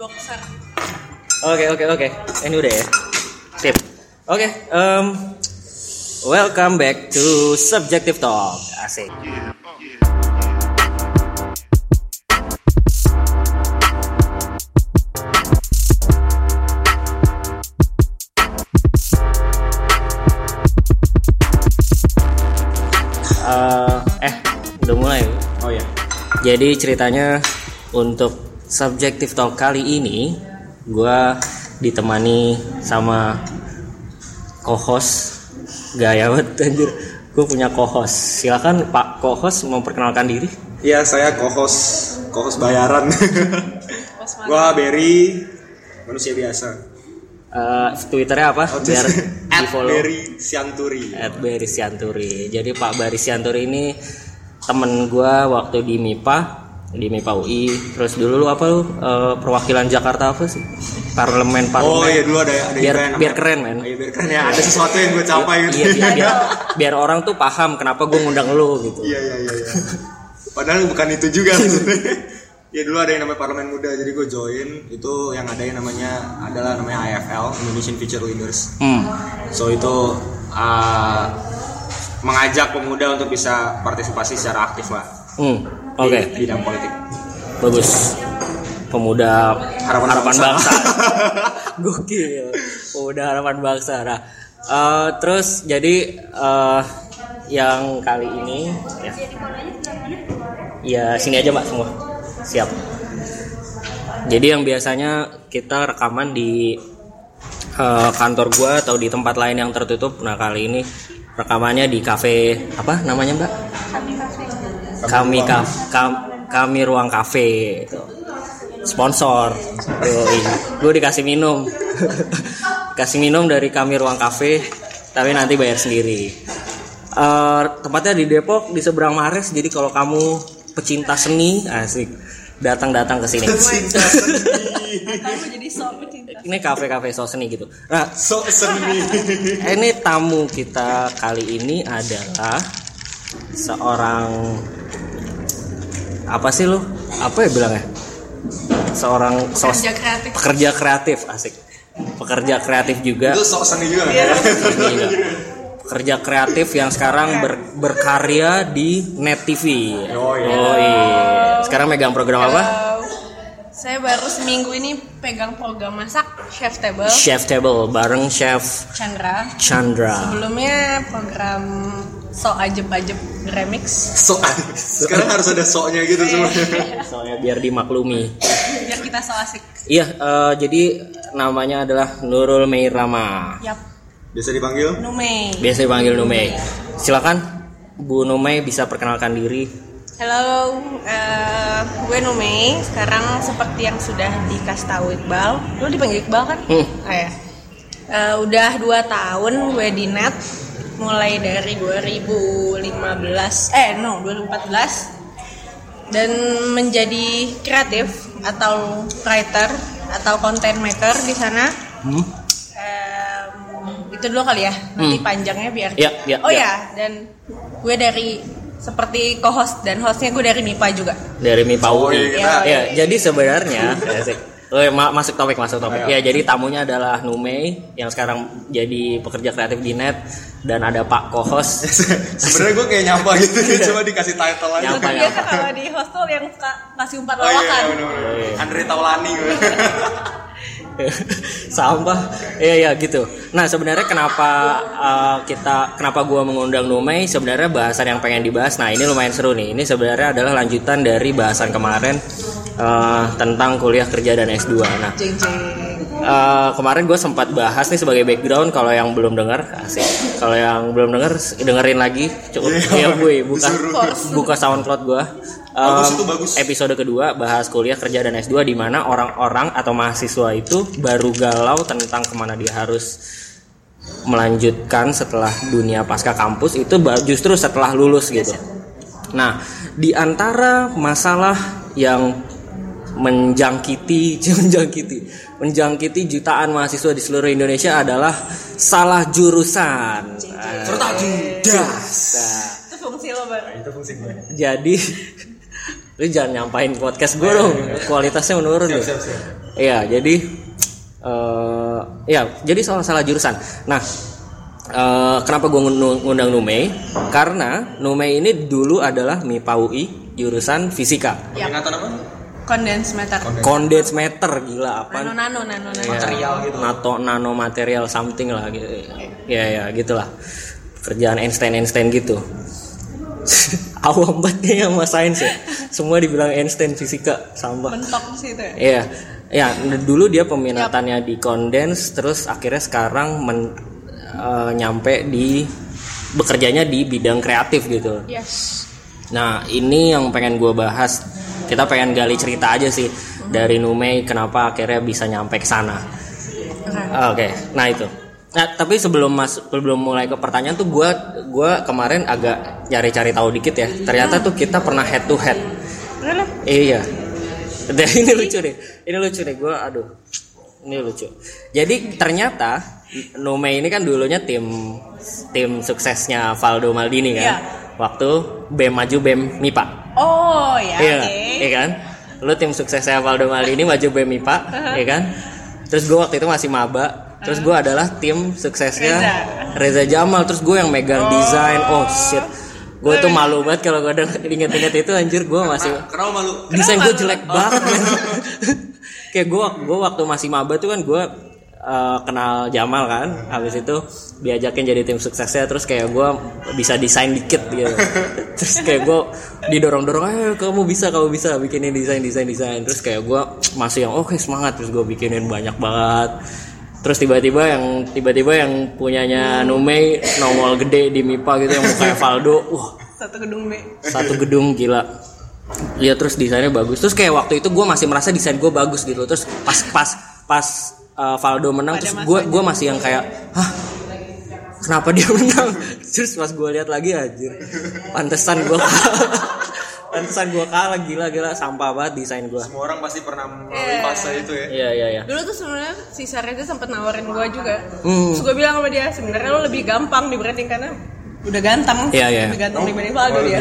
boxer. Oke oke oke. Ini udah ya. Sip. Oke. em, welcome back to Subjective Talk. Asik. Eh, eh, udah mulai. Oh ya. Jadi ceritanya untuk subjective talk kali ini gua ditemani sama co-host gaya banget anjir. Gue punya co-host. Silakan Pak co-host memperkenalkan diri. Iya, saya co-host co-host bayaran. Gua Berry, manusia biasa. Eh, Twitternya apa? Biar di At follow. Berry Sianturi. At Barry Sianturi. Jadi Pak Barry Sianturi ini temen gua waktu di MIPA di MIPA UI. Terus dulu lu apa lu Eh, perwakilan Jakarta apa sih? Parlemen parlemen. Oh iya dulu ada ada biar event biar keren men. Oh, iya, biar keren ya. Ada sesuatu yang gue capai gitu. Iya biar, biar, biar orang tuh paham kenapa gue ngundang lu gitu. Iya iya iya. iya. Padahal bukan itu juga sebenarnya. Ya dulu ada yang namanya parlemen muda, jadi gue join itu yang ada yang namanya adalah namanya IFL Indonesian Future Leaders. Hmm. So itu uh, mengajak pemuda untuk bisa partisipasi secara aktif lah Hmm. Di Oke, bidang politik. bagus. Pemuda Harapan harapan, bangsa. bangsa. Gokil. Pemuda harapan bangsa. Nah, eh, terus jadi eh, yang kali ini ya. Ya sini aja Mbak semua. Siap. Jadi yang biasanya kita rekaman di eh, kantor gua atau di tempat lain yang tertutup. Nah, kali ini rekamannya di kafe apa namanya, Mbak? Kami kaf, kam- kami ruang kafe itu. sponsor. Gue dikasih minum. Kasih minum dari kami ruang kafe tapi nanti bayar sendiri. Eh, tempatnya di Depok di seberang Mares jadi kalau kamu pecinta seni asik. Datang datang ke sini. Kamu jadi sok pecinta. ini kafe kafe so seni gitu. Nah So seni. ini tamu kita kali ini adalah seorang apa sih lu? Apa ya bilangnya? Seorang sos Pekerja kreatif. pekerja kreatif asik. Pekerja kreatif juga. Itu sok seni juga. Iya. Juga. Pekerja kreatif yang sekarang ber- berkarya di Net TV. Oh, iya. Oh, iya. Sekarang megang program apa? Saya baru seminggu ini pegang program masak Chef Table Chef Table bareng Chef Chandra. Chandra. Sebelumnya program So Ajeb Ajeb Remix. Sok. Sekarang harus ada soknya gitu semua. Soalnya biar dimaklumi. Biar kita so asik. Iya, eh, jadi namanya adalah Nurul Meirama. Yap. Biasa dipanggil Nume. Biasa dipanggil Numei. Silakan Bu Numei bisa perkenalkan diri. Halo, eh, gue Nume. Sekarang seperti yang sudah dikasih tahu Iqbal, lo dipanggil Iqbal kan? Hmm. Ah, ya. Eh, udah 2 tahun gue di net, mulai dari 2015, eh no 2014 dan menjadi kreatif atau writer atau content maker di sana. Hmm? Itu dulu kali ya, nanti Hmm. panjangnya biar. Ya, ya, oh ya. ya, dan gue dari seperti co-host dan hostnya gue dari MIPA juga. Dari MIPA Oh, UI. iya, kita- Ya, jadi sebenarnya Oh, ma- masuk topik, masuk topik. Ayo. Ya, jadi tamunya adalah Numei yang sekarang jadi pekerja kreatif di net dan ada Pak co-host. Sebenarnya gue kayak nyapa gitu, cuma dikasih title aja. Nyapa, nyapa. biasa kalau di hostel yang suka kasih umpan Oh iya, lawakan. iya benar-benar. Andre Taulani gue. sampah. Iya iya gitu. Nah sebenarnya kenapa uh, kita kenapa gua mengundang Numei? Sebenarnya bahasan yang pengen dibahas. Nah ini lumayan seru nih. Ini sebenarnya adalah lanjutan dari bahasan kemarin uh, tentang kuliah kerja dan S2 nah uh, kemarin gue sempat bahas nih sebagai background. Kalau yang belum dengar asik. Kalau yang belum dengar dengerin lagi. Cukup. Iya, ya gue buka Disuruh. buka SoundCloud gue Bagus, itu bagus. episode kedua bahas kuliah kerja dan S2 di mana orang-orang atau mahasiswa itu baru galau tentang ke mana dia harus melanjutkan setelah dunia pasca kampus itu ba- justru setelah lulus gitu. Nah, di antara masalah yang menjangkiti menjangkiti menjangkiti jutaan mahasiswa di seluruh Indonesia adalah salah jurusan. Serta judas. Nah, Itu fungsi lo bar. Itu fungsi gue. jadi lu jangan nyampain podcast gue dong kualitasnya menurun Siap, siap, siap. iya jadi eh ya jadi soal salah jurusan nah eh, kenapa gue ngundang Numei karena Numei ini dulu adalah MIPA UI jurusan fisika. Peminatan apa? Condensed matter. condensed matter gila apa Nano nano nano nano. Ya, Material gitu. nato nano material something lah gitu ya ya gitulah kerjaan Einstein Einstein gitu awam banget kayaknya sama sains ya semua dibilang Einstein fisika sama Mentok sih itu ya. Iya, ya dulu dia peminatannya di kondens, terus akhirnya sekarang men, eh, nyampe di bekerjanya di bidang kreatif gitu. Yes. Nah ini yang pengen gue bahas. Kita pengen gali cerita aja sih dari Numei kenapa akhirnya bisa nyampe ke sana. Oke. Oke, nah itu. Nah, tapi sebelum mas sebelum mulai ke pertanyaan tuh gue gua kemarin agak cari-cari tahu dikit ya. Ternyata tuh kita pernah head to head. Really? Iya. Dan ini lucu deh. Ini lucu deh gue aduh. Ini lucu. Jadi ternyata Nome ini kan dulunya tim tim suksesnya Valdo Maldini kan. Iya. Waktu BEM maju BEM MIPA. Oh ya. Iya, oke. iya kan? Lu tim suksesnya Valdo Maldini maju BEM MIPA, iya kan? Terus gue waktu itu masih maba. Terus gue adalah tim suksesnya Reza, Jamal. Terus gue yang megang desain. Oh shit. Gue tuh malu banget kalau gue inget-inget itu anjir. Gue masih Kenapa? Malu? desain gue jelek banget. Men. kayak gue gue waktu masih maba tuh kan gue eh, kenal Jamal kan. Habis itu diajakin jadi tim suksesnya. Terus kayak gue bisa desain dikit gitu. Terus kayak gue didorong dorong eh kamu bisa kamu bisa bikinin desain desain desain. Terus kayak gue masih yang oke semangat. Terus gue bikinin banyak banget terus tiba-tiba yang tiba-tiba yang punyanya Numei nongol gede di MIPA gitu yang mukanya Valdo. Wah. Satu gedung B. satu gedung gila. Iya terus desainnya bagus. Terus kayak waktu itu gue masih merasa desain gue bagus gitu. Terus pas pas pas uh, Valdo menang Pada terus gue gue masih yang kayak hah? Kenapa dia menang? Terus pas gue lihat lagi anjir. Pantesan gue pantesan gue kalah gila gila sampah banget desain gue Semua orang pasti pernah melalui Iya. fase itu ya. iya iya iya Dulu tuh sebenarnya si Sareza sempat nawarin gua juga. Hmm. Terus gua bilang sama dia, sebenarnya lo lebih gampang dibanding karena udah ganteng. Iya, iya. Lebih ganteng dibanding Valdo dia.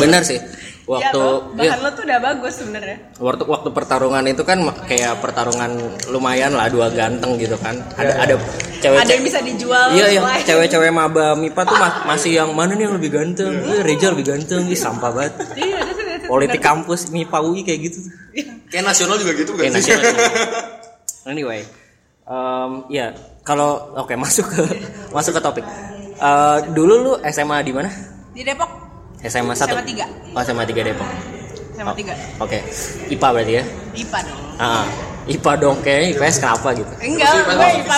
bener sih Iya waktu iya, bahan lo tuh udah bagus sebenarnya. waktu waktu pertarungan itu kan kayak pertarungan lumayan lah dua ganteng gitu kan ada ada cewek Ada yang bisa dijual. Iya yang cewek-cewek maba MIPA tuh ma- masih yang mana nih yang lebih ganteng? Eh, Reza lebih ganteng, Ih, sampah banget. Iya. Politik kampus MIPA UI kayak gitu. tuh. Kayak nasional juga gitu Kayak kan sih? nasional. Anyway, em, ya kalau oke masuk ke masuk ke topik. Eh, dulu lu SMA di mana? Di Depok SMA 1? SMA tiga. Oh, SMA 3 Depok. sama tiga. Oke. IPA berarti ya? IPA dong. Ah, IPA dong kayaknya IPS kenapa gitu? Enggak, gue IPA.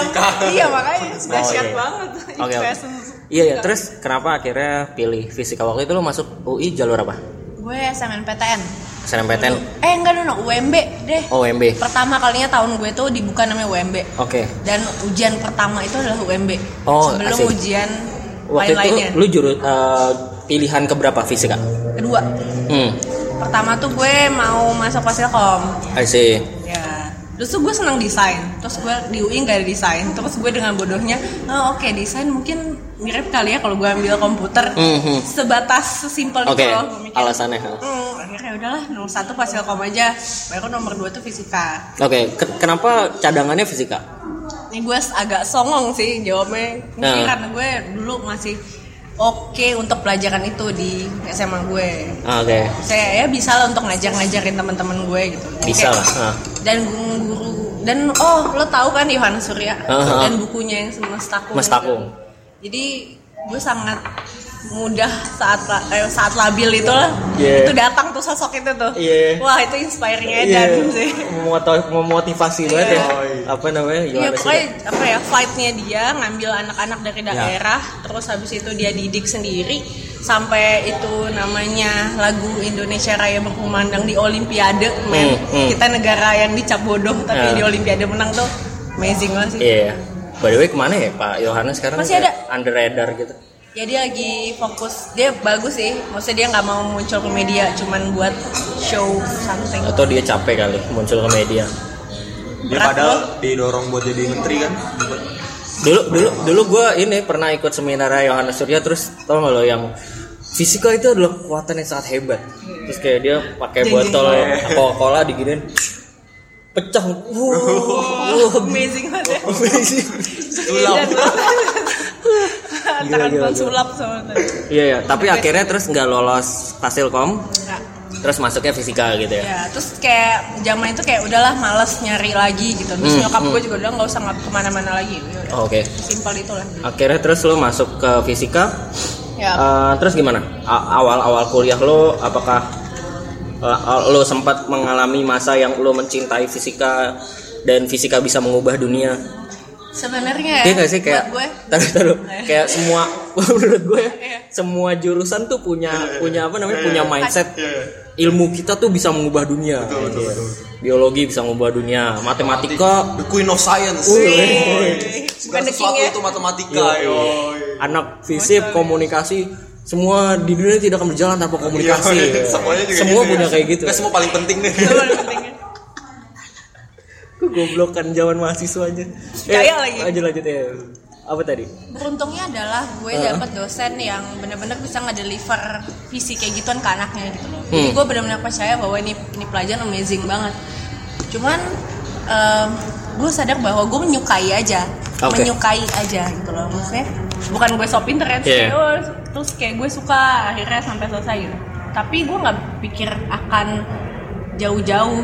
Iya makanya dahsyat Oh, iya. banget. Oke, oke. IPS. Iya, iya. Terus kenapa akhirnya pilih fisika waktu itu lu masuk UI jalur apa? Gue SNMPTN. SNMPTN Eh enggak no, no, UMB deh. Oh UMB. Pertama kalinya tahun gue tuh dibuka namanya UMB. Oke. Dan ujian pertama itu adalah UMB. Oh, Sebelum asik. ujian Waktu itu lain-lainnya. lu juru eh, pilihan keberapa fisika? Kedua. Hmm. Pertama tuh gue mau masuk Fasilkom. I see. Ya. Terus tuh gue senang desain. Terus gue di UI nggak ada desain. Terus gue dengan bodohnya, oh, oke desain mungkin mirip kali ya kalau gue ambil komputer. Mhm. Sebatas sesimpel Oke. itu loh. mikir. Alasannya. Hmm, akhirnya udahlah nomor satu Fasilkom aja. Baru nomor dua tuh fisika. Oke. ke- kenapa cadangannya fisika? Ini gue agak songong sih jawabnya. Mungkin Nah. karena gue dulu masih oke untuk pelajaran itu di SMA gue. Ah, Oke. Saya ya bisa lah untuk ngajar-ngajarin teman-teman gue gitu. Bisa Kayak- lah. Ah. Dan guru dan oh lo tahu kan Yohanes Surya Ah, ah. dan bukunya yang Semestakung. Mestakung. itu. Jadi gue sangat mudah saat eh, saat labil itu lah Yeah. itu datang tuh sosok itu tuh Iya. wah itu inspiring Iya. Edan sih Memoto- memotivasi banget ya. Oh, iya. Apa namanya? Iya Yohanes pokoknya apa ya fightnya dia ngambil anak-anak dari Ya. daerah terus habis itu dia didik sendiri sampai itu namanya lagu Indonesia Raya berkumandang di Olimpiade men Hmm, hmm. kita negara yang dicap bodoh tapi Ya. di Olimpiade menang tuh amazing banget sih Iya. By the way ke mana ya Pak Yohanes sekarang? Masih ada. Under radar gitu. Ya dia lagi fokus dia bagus sih maksudnya dia nggak mau muncul ke media cuman buat show something Atau dia capek kali muncul ke media. Dia Berat padahal didorong buat jadi menteri kan. dulu dulu dulu gue ini pernah ikut seminar Yohanes Surya terus tau gak lo yang fisika itu adalah kekuatan yang sangat hebat terus kayak dia pakai botol jeng. coca cola diginin pecah wow, Wah, amazing banget ya. amazing. Antara gila, gila. sulap sama tadi. iya. Ya tapi akhirnya terus nggak lolos fasilkom Nah, terus masuknya fisika gitu ya? Ya terus kayak zaman itu kayak udahlah males nyari lagi gitu. Terus Hmm, nyokap hmm. gue juga udah nggak usah ngap ke mana-mana lagi. Yaudah, Oh, oke. simpel itulah. Akhirnya terus lo masuk ke fisika. Ya. Eh, terus gimana? A- awal-awal kuliah lo apakah eh, lo sempat mengalami masa yang lo mencintai fisika dan fisika bisa mengubah dunia sebenarnya ya Iya gak sih kayak buat gue taruh taruh kayak semua menurut gue ya, Iya. semua jurusan tuh punya punya apa namanya punya mindset Iya. ilmu kita tuh bisa mengubah dunia Betul, betul, Iya. betul. biologi bisa mengubah dunia matematika The Queen of Science. Wih. bukan the king sesuatu ya itu matematika. Iya. yo. anak fisip komunikasi semua di dunia tidak akan berjalan tanpa komunikasi Iya, semuanya juga semua gitu punya ya. kayak gitu semua paling penting deh. Itu paling pentingnya. goblokan zaman mahasiswanya Kaya lagi. lanjut lanjut ya apa tadi beruntungnya adalah gue Heeh. dapet dosen yang benar-benar bisa ngedeliver visi kayak gituan ke anaknya gitu loh jadi Hmm. gue benar-benar percaya bahwa ini ini pelajaran amazing banget cuman em, gue sadar bahwa gue menyukai aja Oke. menyukai aja gitu loh maksudnya bukan gue so pinter ya terus, Yeah. kayak, "Oh," terus kayak gue suka akhirnya sampai selesai gitu tapi gue nggak pikir akan jauh-jauh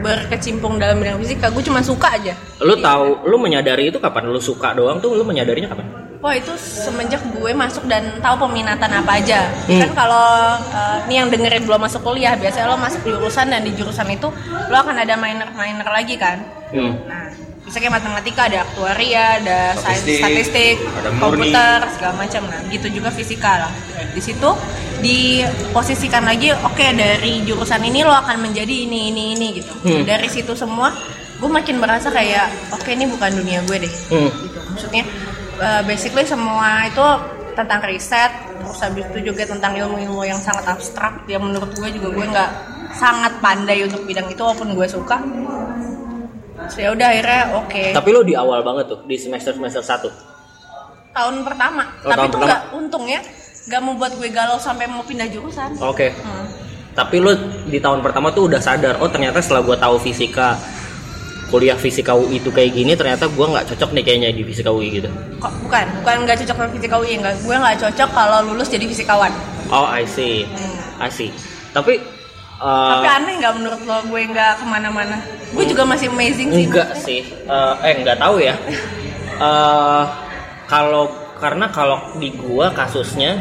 berkecimpung dalam bidang fisika gue cuma suka aja lu tahu lu menyadari itu kapan lu suka doang tuh lu menyadarinya kapan Wah itu semenjak gue masuk dan tahu peminatan apa aja. Hmm. Kan kalau ini yang dengerin belum masuk kuliah, biasanya lo masuk jurusan dan di jurusan itu lo akan ada minor-minor lagi kan. hmm. Nah, bisa kayak matematika, ada aktuaria, ada sains Statistik, statistik, ada murni. komputer, segala macam. Nah, gitu juga fisika lah. Di situ diposisikan lagi, oke dari jurusan ini lo akan menjadi ini ini ini gitu. Hmm. Dari situ semua, gue makin merasa kayak oke ini bukan dunia gue deh Hmm. gitu maksudnya uh, basically semua itu tentang riset terus habis itu juga tentang ilmu-ilmu yang sangat abstrak yang menurut gue juga gue nggak sangat pandai untuk bidang itu walaupun gue suka so, ya udah akhirnya oke. Tapi lu di awal banget tuh di semester semester satu? Tahun pertama. Oh, tapi tahun itu pertama. nggak untungnya nggak membuat gue galau sampai mau pindah jurusan. Oke. Hmm. tapi lu di tahun pertama tuh udah sadar oh ternyata setelah gua tahu fisika kuliah fisika UI itu kayak gini ternyata gua nggak cocok nih kayaknya di fisika UI gitu. Kok bukan bukan nggak cocok sama fisika UI nggak. Gue nggak cocok kalau lulus jadi fisikawan. Oh I see. Hmm. I see. Tapi uh, tapi aneh nggak menurut lo gue nggak ke mana-mana? Gue juga masih amazing sih. Enggak sih. Eh, eh nggak tahu ya. Eh, kalau karena kalau di gua kasusnya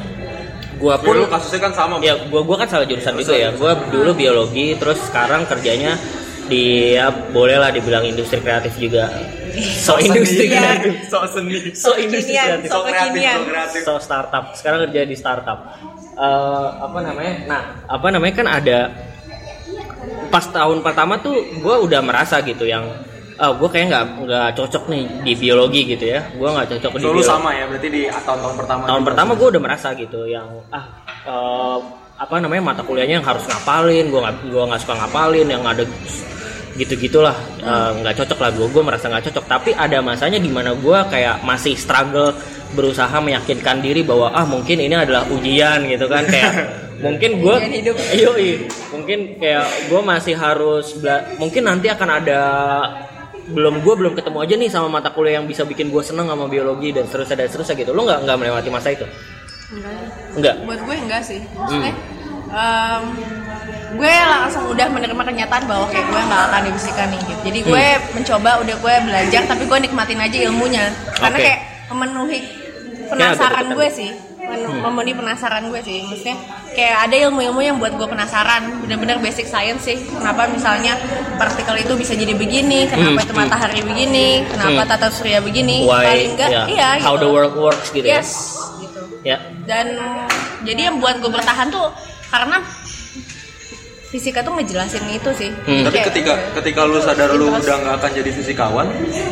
gua Pun pun lu kasusnya kan sama. ya gua gua kan salah jurusan itu ya. Gua dulu biologi terus sekarang kerjanya di ya boleh lah dibilang industri kreatif juga. So industri kreatif. Sok seni. so industri Kekinian, kreatif. so kreatif, kekinian. sok kreatif. so startup. Sekarang kerja di startup. Eh, apa namanya? Nah apa namanya? Kan ada pas tahun pertama tuh gue udah merasa gitu yang ah gue kayak nggak nggak cocok nih di biologi gitu ya gue nggak cocok di Lu biologi sama ya, berarti di tahun-tahun pertama. tahun juga. pertama gue udah merasa gitu yang ah eh, apa namanya mata kuliahnya yang harus ngapalin gue nggak gua nggak suka ngapalin yang ada gitu gitulah Eh, nggak cocok lah gue gue merasa nggak cocok tapi ada masanya di mana gue kayak masih struggle berusaha meyakinkan diri bahwa ah mungkin ini adalah ujian gitu kan kayak mungkin gue Ujian hidup. Yoi, mungkin kayak gue masih harus bela- mungkin nanti akan ada belum gue belum ketemu aja nih sama mata kuliah yang bisa bikin gue seneng sama biologi dan seterusnya dan seterusnya gitu lo nggak nggak melewati masa itu Enggak. enggak buat gue enggak sih maksudnya em, gue langsung udah menerima kenyataan bahwa kayak gue nggak akan di fisika nih gitu. jadi gue mencoba udah gue belajar tapi gue nikmatin aja ilmunya karena Oke. kayak memenuhi penasaran betul-betul. gue sih Men- memenuhi penasaran gue sih. Maksudnya kayak ada ilmu-ilmu yang buat gue penasaran. Bener-bener basic science sih. Kenapa misalnya partikel itu bisa jadi begini? Kenapa Hmm, itu matahari begini? Kenapa Hmm. tata surya begini? Why paling enggak ya, iya how gitu. the world works gitu yes gitu. Ya. Ya dan jadi yang buat gue bertahan tuh karena fisika tuh ngejelasin itu sih. Hmm. Tapi Kayak- ketika ketika lu sadar lu udah nggak akan jadi fisikawan,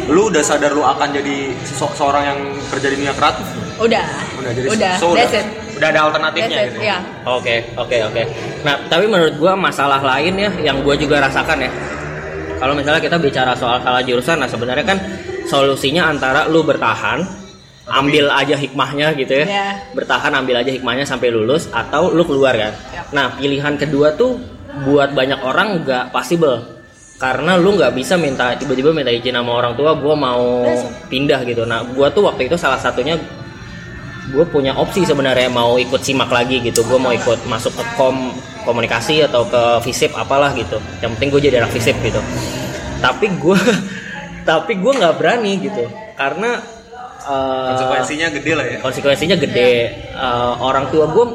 lu udah sadar lu akan jadi se- seorang yang kerja di dunia kreatif. Udah Udah, jadi udah so that's udah, it udah ada that's alternatifnya it gitu. ya Oke, oke, oke. Nah, tapi menurut gua masalah lain ya yang gua juga rasakan ya. Kalau misalnya kita bicara soal salah jurusan, nah sebenarnya kan solusinya antara lu bertahan ambil aja hikmahnya gitu ya Iya. bertahan ambil aja hikmahnya sampai lulus atau lu keluar kan Yap. nah pilihan kedua tuh buat banyak orang nggak possible karena lu nggak bisa minta tiba-tiba minta izin sama orang tua gue mau pindah gitu nah gue tuh waktu itu salah satunya gue punya opsi sebenarnya mau ikut simak lagi gitu. Gue mau ikut masuk ke kom komunikasi atau ke visip apalah gitu. Yang penting gue jadi anak visip gitu. Tapi gue tapi gue nggak berani gitu. Karena eh, Konsekuensinya gede lah ya. konsekuensinya gede. Eh, orang tua gue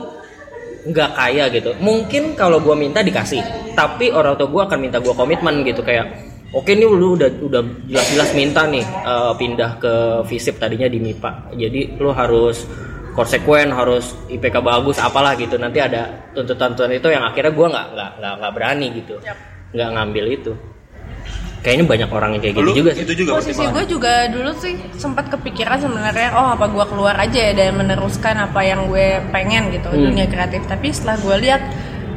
nggak kaya gitu. Mungkin kalau gue minta dikasih tapi orang tua gue akan minta gue komitmen gitu. Kayak oke nih lu udah udah jelas-jelas minta nih eh, pindah ke visip tadinya di MIPA jadi lu harus konsekuen harus IPK bagus apalah gitu. Nanti ada tuntutan-tuntutan itu yang akhirnya gue nggak nggak nggak berani gitu. Nggak ngambil itu. Kayaknya banyak orang yang kayak gitu juga sih. itu juga posisi gue juga dulu sih sempat kepikiran sebenarnya oh apa gue keluar aja ya dan meneruskan apa yang gue pengen gitu Hmm. dunia kreatif. Tapi setelah gue lihat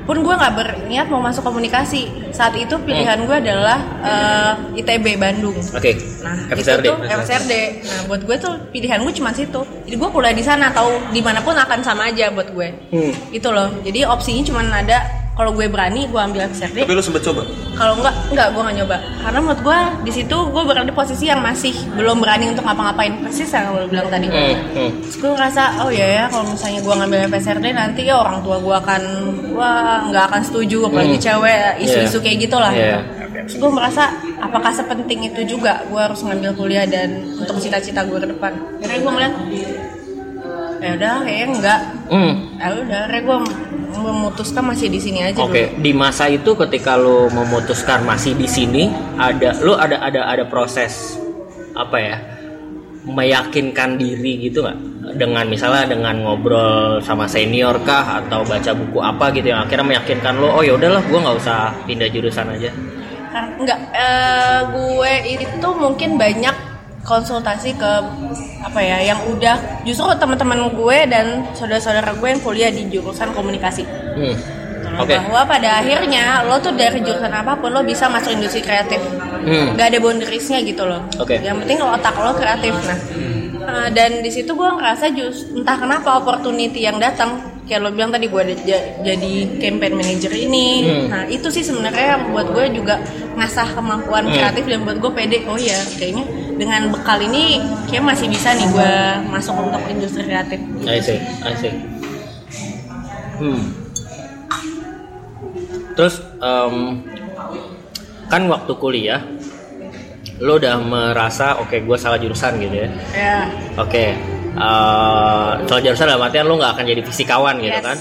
pun gue nggak berniat mau masuk komunikasi saat itu pilihan Hmm. gue adalah eh, ITB Bandung oke Nah, FSRD itu tuh FSRD. Nah, buat gue tuh pilihan gue cuma situ. Jadi gue kuliah di sana atau di mana pun akan sama aja buat gue. Hmm. Itu loh. Jadi opsinya cuma ada kalau gue berani gue ambil FSRD. Tapi lu sempet coba. Kalau enggak, enggak gue nggak nyoba. Karena menurut gue di situ gue berada di posisi yang masih belum berani untuk ngapa-ngapain persis yang lo bilang tadi. Hmm, hmm. Terus gue ngerasa oh ya ya kalau misalnya gue ngambil FSRD nanti ya orang tua gue akan wah nggak akan setuju apalagi Hmm. cewek isu-isu Iya. kayak gitulah. Iya. Terus gue merasa apakah sepenting itu juga gue harus ngambil kuliah dan untuk cita-cita gue ke depan. Akhirnya gue ngeliat ya udah kayaknya enggak. Hmm. Ya udah, akhirnya gue memutuskan masih di sini aja Oke, dulu. di masa itu ketika lo memutuskan masih di sini, ada lo ada ada ada proses apa ya? meyakinkan diri gitu nggak dengan misalnya dengan ngobrol sama senior kah atau baca buku apa gitu yang akhirnya meyakinkan lo oh ya udahlah gue nggak usah pindah jurusan aja enggak eh, gue itu mungkin banyak konsultasi ke apa ya yang udah justru teman-teman gue dan saudara-saudara gue yang kuliah di jurusan komunikasi. hmm. Nah, oke Bahwa pada akhirnya lo tuh dari jurusan apa pun lo bisa masuk industri kreatif. Hmm. Gak ada boundariesnya gitu loh. Oke. Yang penting lo otak lo kreatif. Nah, eh, dan di situ gue ngerasa just entah kenapa opportunity yang datang kayak lo bilang tadi gue ada jadi campaign manager ini. Hmm. Nah itu sih sebenarnya yang buat gue juga ngasah kemampuan Hmm. kreatif dan buat gue pede. Oh ya kayaknya dengan bekal ini kayak masih bisa nih gue masuk untuk industri kreatif. I see, I see. Hmm. Terus em, kan waktu kuliah lo udah merasa oke gue salah jurusan gitu ya. Ya. Oke. Eh, salah jurusan dalam artian lo nggak akan jadi fisikawan gitu Yes. kan.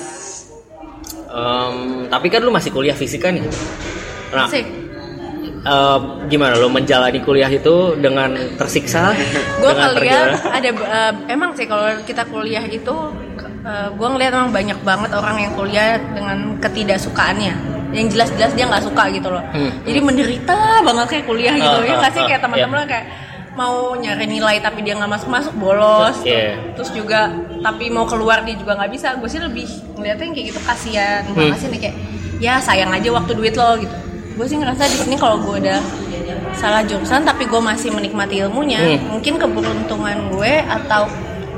Em, tapi kan lo masih kuliah fisika nih. Nah, Sih. eh, gimana lo menjalani kuliah itu dengan tersiksa? gue ngeliat ada eh, emang sih kalau kita kuliah itu gue ngeliat emang banyak banget orang yang kuliah dengan ketidaksukaannya yang jelas-jelas dia nggak suka gitu loh Hmm. jadi menderita banget kayak kuliah gitu Ah, ya ah, nggak sih ah, kayak teman-teman lo kayak mau nyari nilai tapi dia nggak masuk masuk bolos Iya. terus juga tapi mau keluar dia juga nggak bisa gue sih lebih ngeliatnya kayak gitu kasihan Hmm. makasih nih kayak ya sayang aja waktu duit lo gitu gue sih ngerasa di sini kalau gue udah salah jurusan tapi gue masih menikmati ilmunya Hmm. mungkin keberuntungan gue atau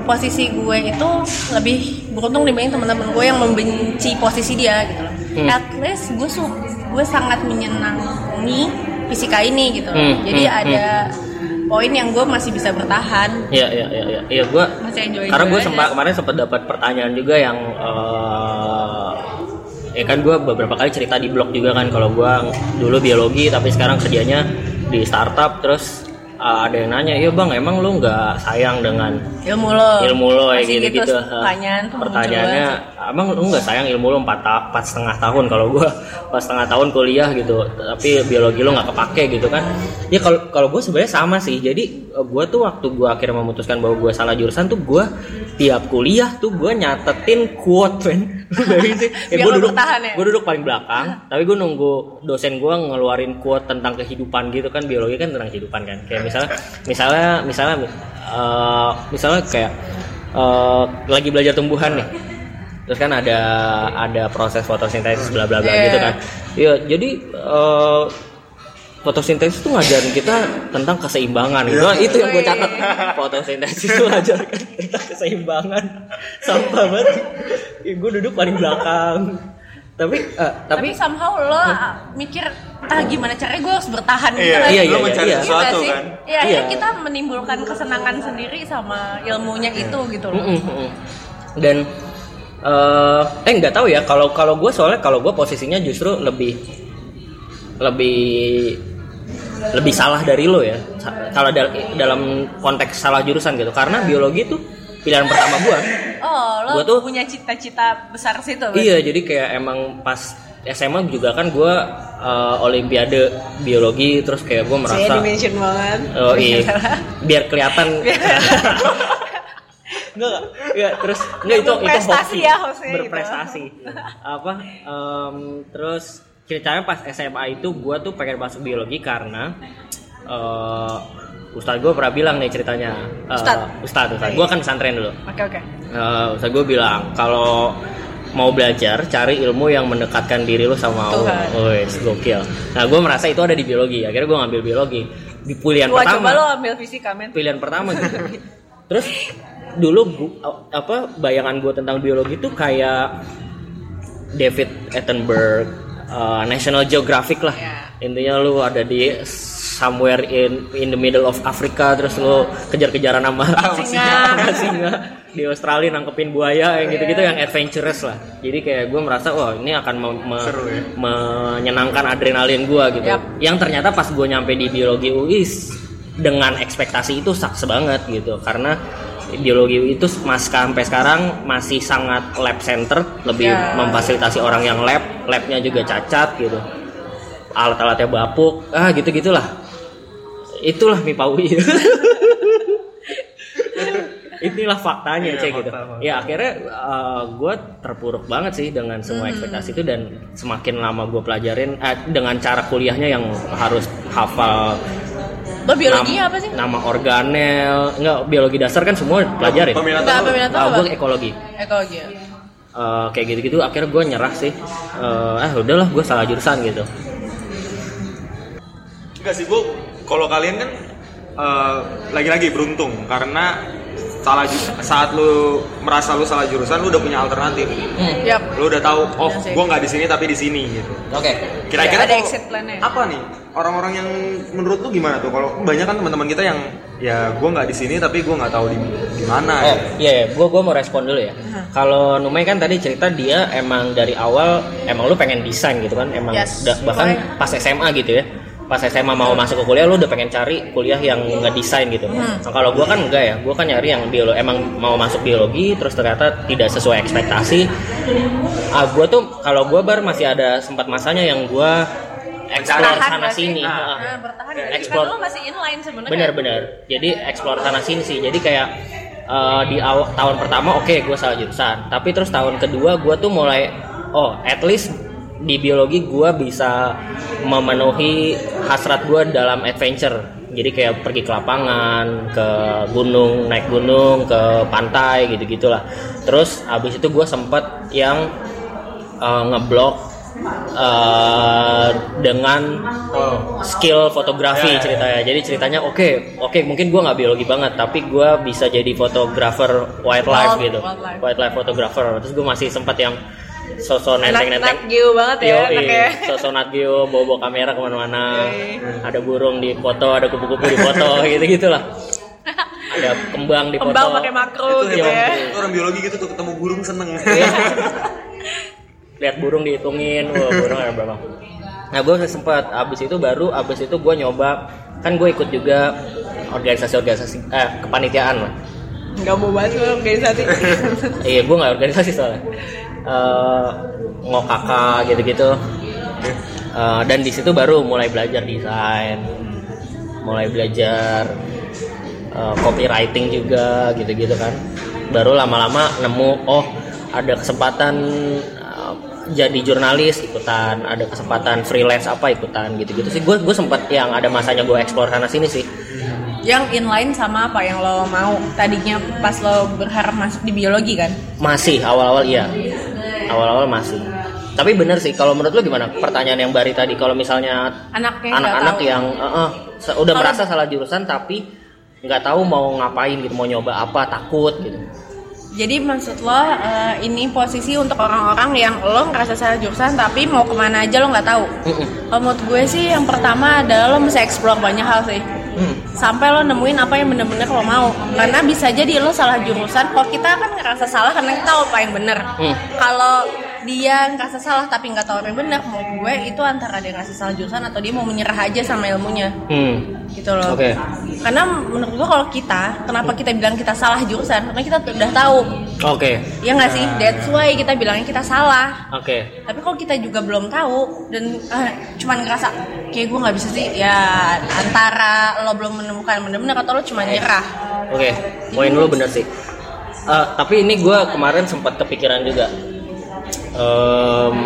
posisi gue itu lebih beruntung dibanding teman-teman gue yang membenci posisi dia gitu loh. Hmm. At least gue su gue sangat menyenangi fisika ini gitu. loh. Hmm, Jadi hmm, ada poin yang gue masih bisa bertahan. Iya iya iya iya. Iya gue Masih enjoy karena gue sempat kemarin sempat dapat pertanyaan juga yang eh ya kan gue beberapa kali cerita di blog juga kan kalau gue dulu biologi tapi sekarang kerjanya di startup terus eh, ada yang nanya iya bang emang lu nggak sayang dengan ilmu lo. ilmu lo ya gitu gitu Pertanyaan tuh pertanyaannya banget. emang lu nggak sayang ilmu lo empat ta- empat setengah tahun? Kalau gue empat setengah tahun kuliah gitu tapi biologi lo nggak kepake gitu kan. Ya kalau kalau gue sebenarnya sama sih. Jadi gue tuh waktu gue akhirnya memutuskan bahwa gue salah jurusan tuh gue tiap kuliah tuh gue nyatetin quote men. Lu bayangin sih. Biar gue duduk ya? gue duduk paling belakang tapi gue nunggu dosen gue ngeluarin quote tentang kehidupan gitu kan. Biologi kan tentang kehidupan kan. Kayak misalnya misalnya misalnya eh, misalnya kayak eh, lagi belajar tumbuhan nih terus kan ada ada proses fotosintesis bla bla bla Yeah. gitu kan ya jadi eh, fotosintesis itu ngajarin kita tentang keseimbangan gitu. Iya. itu yang gue catat fotosintesis itu ngajarin tentang keseimbangan sampah banget gue duduk paling belakang tapi eh, tapi, tapi somehow lo mikir entah gimana caranya gue harus bertahan gitu Iya, lah. iya, lo iya, mencari iya. sesuatu sih? kan. Iya, Iya. kita menimbulkan kesenangan sendiri sama ilmunya itu gitu loh. Dan eh eh nggak tahu ya kalau kalau gue soalnya kalau gue posisinya justru lebih lebih lebih salah dari lo ya kalau dal- dalam konteks salah jurusan gitu karena biologi itu pilihan pertama gue Oh, lo Gua tuh- punya cita-cita besar situ. berarti? iya jadi kayak emang pas SMA juga kan gue eh, olimpiade biologi terus kayak gue Saya merasa dimension banget. Oh iya, biar kelihatan. Enggak, enggak, terus enggak itu itu hoki. ya gitu. Berprestasi. Apa? em, terus ceritanya pas SMA itu gue tuh pengen masuk biologi karena eh Ustadz gue pernah bilang nih ceritanya. Eh, Ustadz? Ustadz, Ustadz. Gue kan pesantren dulu. Oke oke. Eh, Ustadz gue bilang kalau mau belajar cari ilmu yang mendekatkan diri lu sama Allah. Wes, gokil. Nah, gue merasa itu ada di biologi. Akhirnya gue ngambil biologi. Di pilihan Gua pertama coba lo ambil fisika men. pilihan pertama gitu. Terus dulu gu- apa bayangan gue tentang biologi itu kayak David Attenborough, uh, National Geographic lah. Ya. Intinya lu ada di somewhere in in the middle of Africa terus lu kejar-kejaran sama Singa. singa di Australia nangkepin buaya yang gitu-gitu yang adventurous lah. Jadi kayak gue merasa wah ini akan me- me- Seru ya. menyenangkan adrenalin gue gitu. Yap. Yang ternyata pas gue nyampe di biologi UI dengan ekspektasi itu saks banget gitu karena biologi UI itu mas sampai sekarang masih sangat lab center lebih Ya. memfasilitasi orang yang lab labnya juga cacat gitu alat-alatnya bapuk ah gitu gitulah itulah MIPA UI inilah faktanya Iya, cek gitu fakta, fakta. ya akhirnya gue terpuruk banget sih dengan semua ekspektasi itu dan semakin lama gue pelajarin eh, dengan cara kuliahnya yang harus hafal Lo biologi nam- apa sih? nama organel enggak biologi dasar kan semua pelajarin Peminatan Enggak, peminatan Ah, apa? gue ekologi Ekologi. ya? Eh, kayak gitu-gitu akhirnya gue nyerah sih Eh, eh udahlah gue salah jurusan gitu Enggak sih, Bu. Kalau kalian kan eh, lagi-lagi beruntung karena salah ju- saat lu merasa lu salah jurusan lu udah punya alternatif. Yap. Lu udah tahu, oh, Iya gua nggak di sini tapi di sini gitu. oke Kira-kira Ada kalau- exit plan-nya. Apa nih? Orang-orang yang menurut lu gimana tuh? Kalau banyak kan teman-teman kita yang ya gua nggak di sini tapi gua nggak tahu di di mana. Oh gitu. iya, iya. gue gua mau respon dulu ya. Kalau Numai kan tadi cerita dia emang dari awal emang lu pengen desain gitu kan, emang Yes. udah- bahkan pas SMA gitu ya. Pas SMA mau masuk ke kuliah lu udah pengen cari kuliah yang nggak desain gitu. Nah, kalau gua kan enggak ya, gua kan nyari yang biologi emang mau masuk biologi terus ternyata tidak sesuai ekspektasi. Ah gua tuh kalau gua bar masih ada sempat masanya yang gua explore sana sini. Nah, Ah. bertahan sih? Explore. Kan masih inline sebenarnya. Bener-bener. Jadi explore sana sini sih. Jadi kayak eh, di awal tahun pertama oke gue salah jurusan. Tapi terus tahun kedua gue tuh mulai oh at least di biologi gue bisa memenuhi hasrat gue dalam adventure. Jadi kayak pergi ke lapangan, ke gunung, naik gunung, ke pantai gitu-gitulah. Terus abis itu gue sempet yang eh, ngeblok eh, dengan skill fotografi Ya, ya, ya. ceritanya. Jadi ceritanya oke, oke mungkin gua nggak biologi banget, tapi gua bisa jadi fotografer wildlife Wild- gitu, wildlife. wildlife photographer. Terus gue masih sempat yang sosok nenteng-nenteng. geo banget ya Yo, anaknya. sosok Nat Geo bawa-bawa kamera ke mana-mana. Yoi. Ada burung di foto, ada kupu-kupu di foto, gitu-gitulah. Ada kembang di foto. Kembang pakai makro Itu gitu Iya. ya. Itu orang biologi gitu tuh ketemu burung seneng. lihat burung dihitungin wah burung ada berapa nah gue sempat abis itu baru abis itu gue nyoba kan gue ikut juga organisasi-organisasi eh kepanitiaan lah Gak mau bahas organisasi. iya gue nggak organisasi soalnya Eh, ngokaka gitu-gitu. Eh, dan di situ baru mulai belajar desain mulai belajar eh, copywriting juga gitu-gitu kan. Baru lama-lama nemu oh ada kesempatan jadi jurnalis ikutan. Ada kesempatan freelance apa ikutan gitu-gitu sih. Gue gue sempat yang ada masanya gue explore sana sini sih. Yang inline sama apa yang lo mau? Tadinya pas lo berharap masuk di biologi kan? masih awal-awal iya awal-awal masih. Tapi bener sih kalau menurut lu gimana? Pertanyaan yang Bari tadi kalau misalnya Anaknya anak-anak yang eh, se- udah Kalau- merasa salah jurusan tapi nggak tahu mau ngapain gitu mau nyoba apa takut gitu. Jadi maksud lo eh, ini posisi untuk orang-orang yang lo ngerasa salah jurusan tapi mau ke mana aja lo nggak tahu. Kalau menurut gue sih yang pertama adalah lo mesti explore banyak hal sih. Hmm. Sampai lo nemuin apa yang bener-bener lo mau. Karena bisa jadi lo salah jurusan. Kalau kita kan ngerasa salah karena kita tahu apa yang bener. Hmm. Kalau dia ngerasa salah tapi nggak tahu apa yang bener, menurut gue itu antara dia ngerasa salah jurusan atau dia mau menyerah aja sama ilmunya Hmm. gitu loh. Oke. Karena menurut gua kalau kita, kenapa kita bilang kita salah jurusan? Karena kita udah tahu, Oke. ya nggak sih? That's why kita bilangnya kita salah. Oke. Tapi kalau kita juga belum tahu dan ah, cuman ngerasa kayak gua nggak bisa sih, ya antara lo belum menemukan yang bener-bener atau lo cuma nyerah. Oke, poin lu bener sih. Eh, tapi ini gue kemarin sempat kepikiran juga. Em,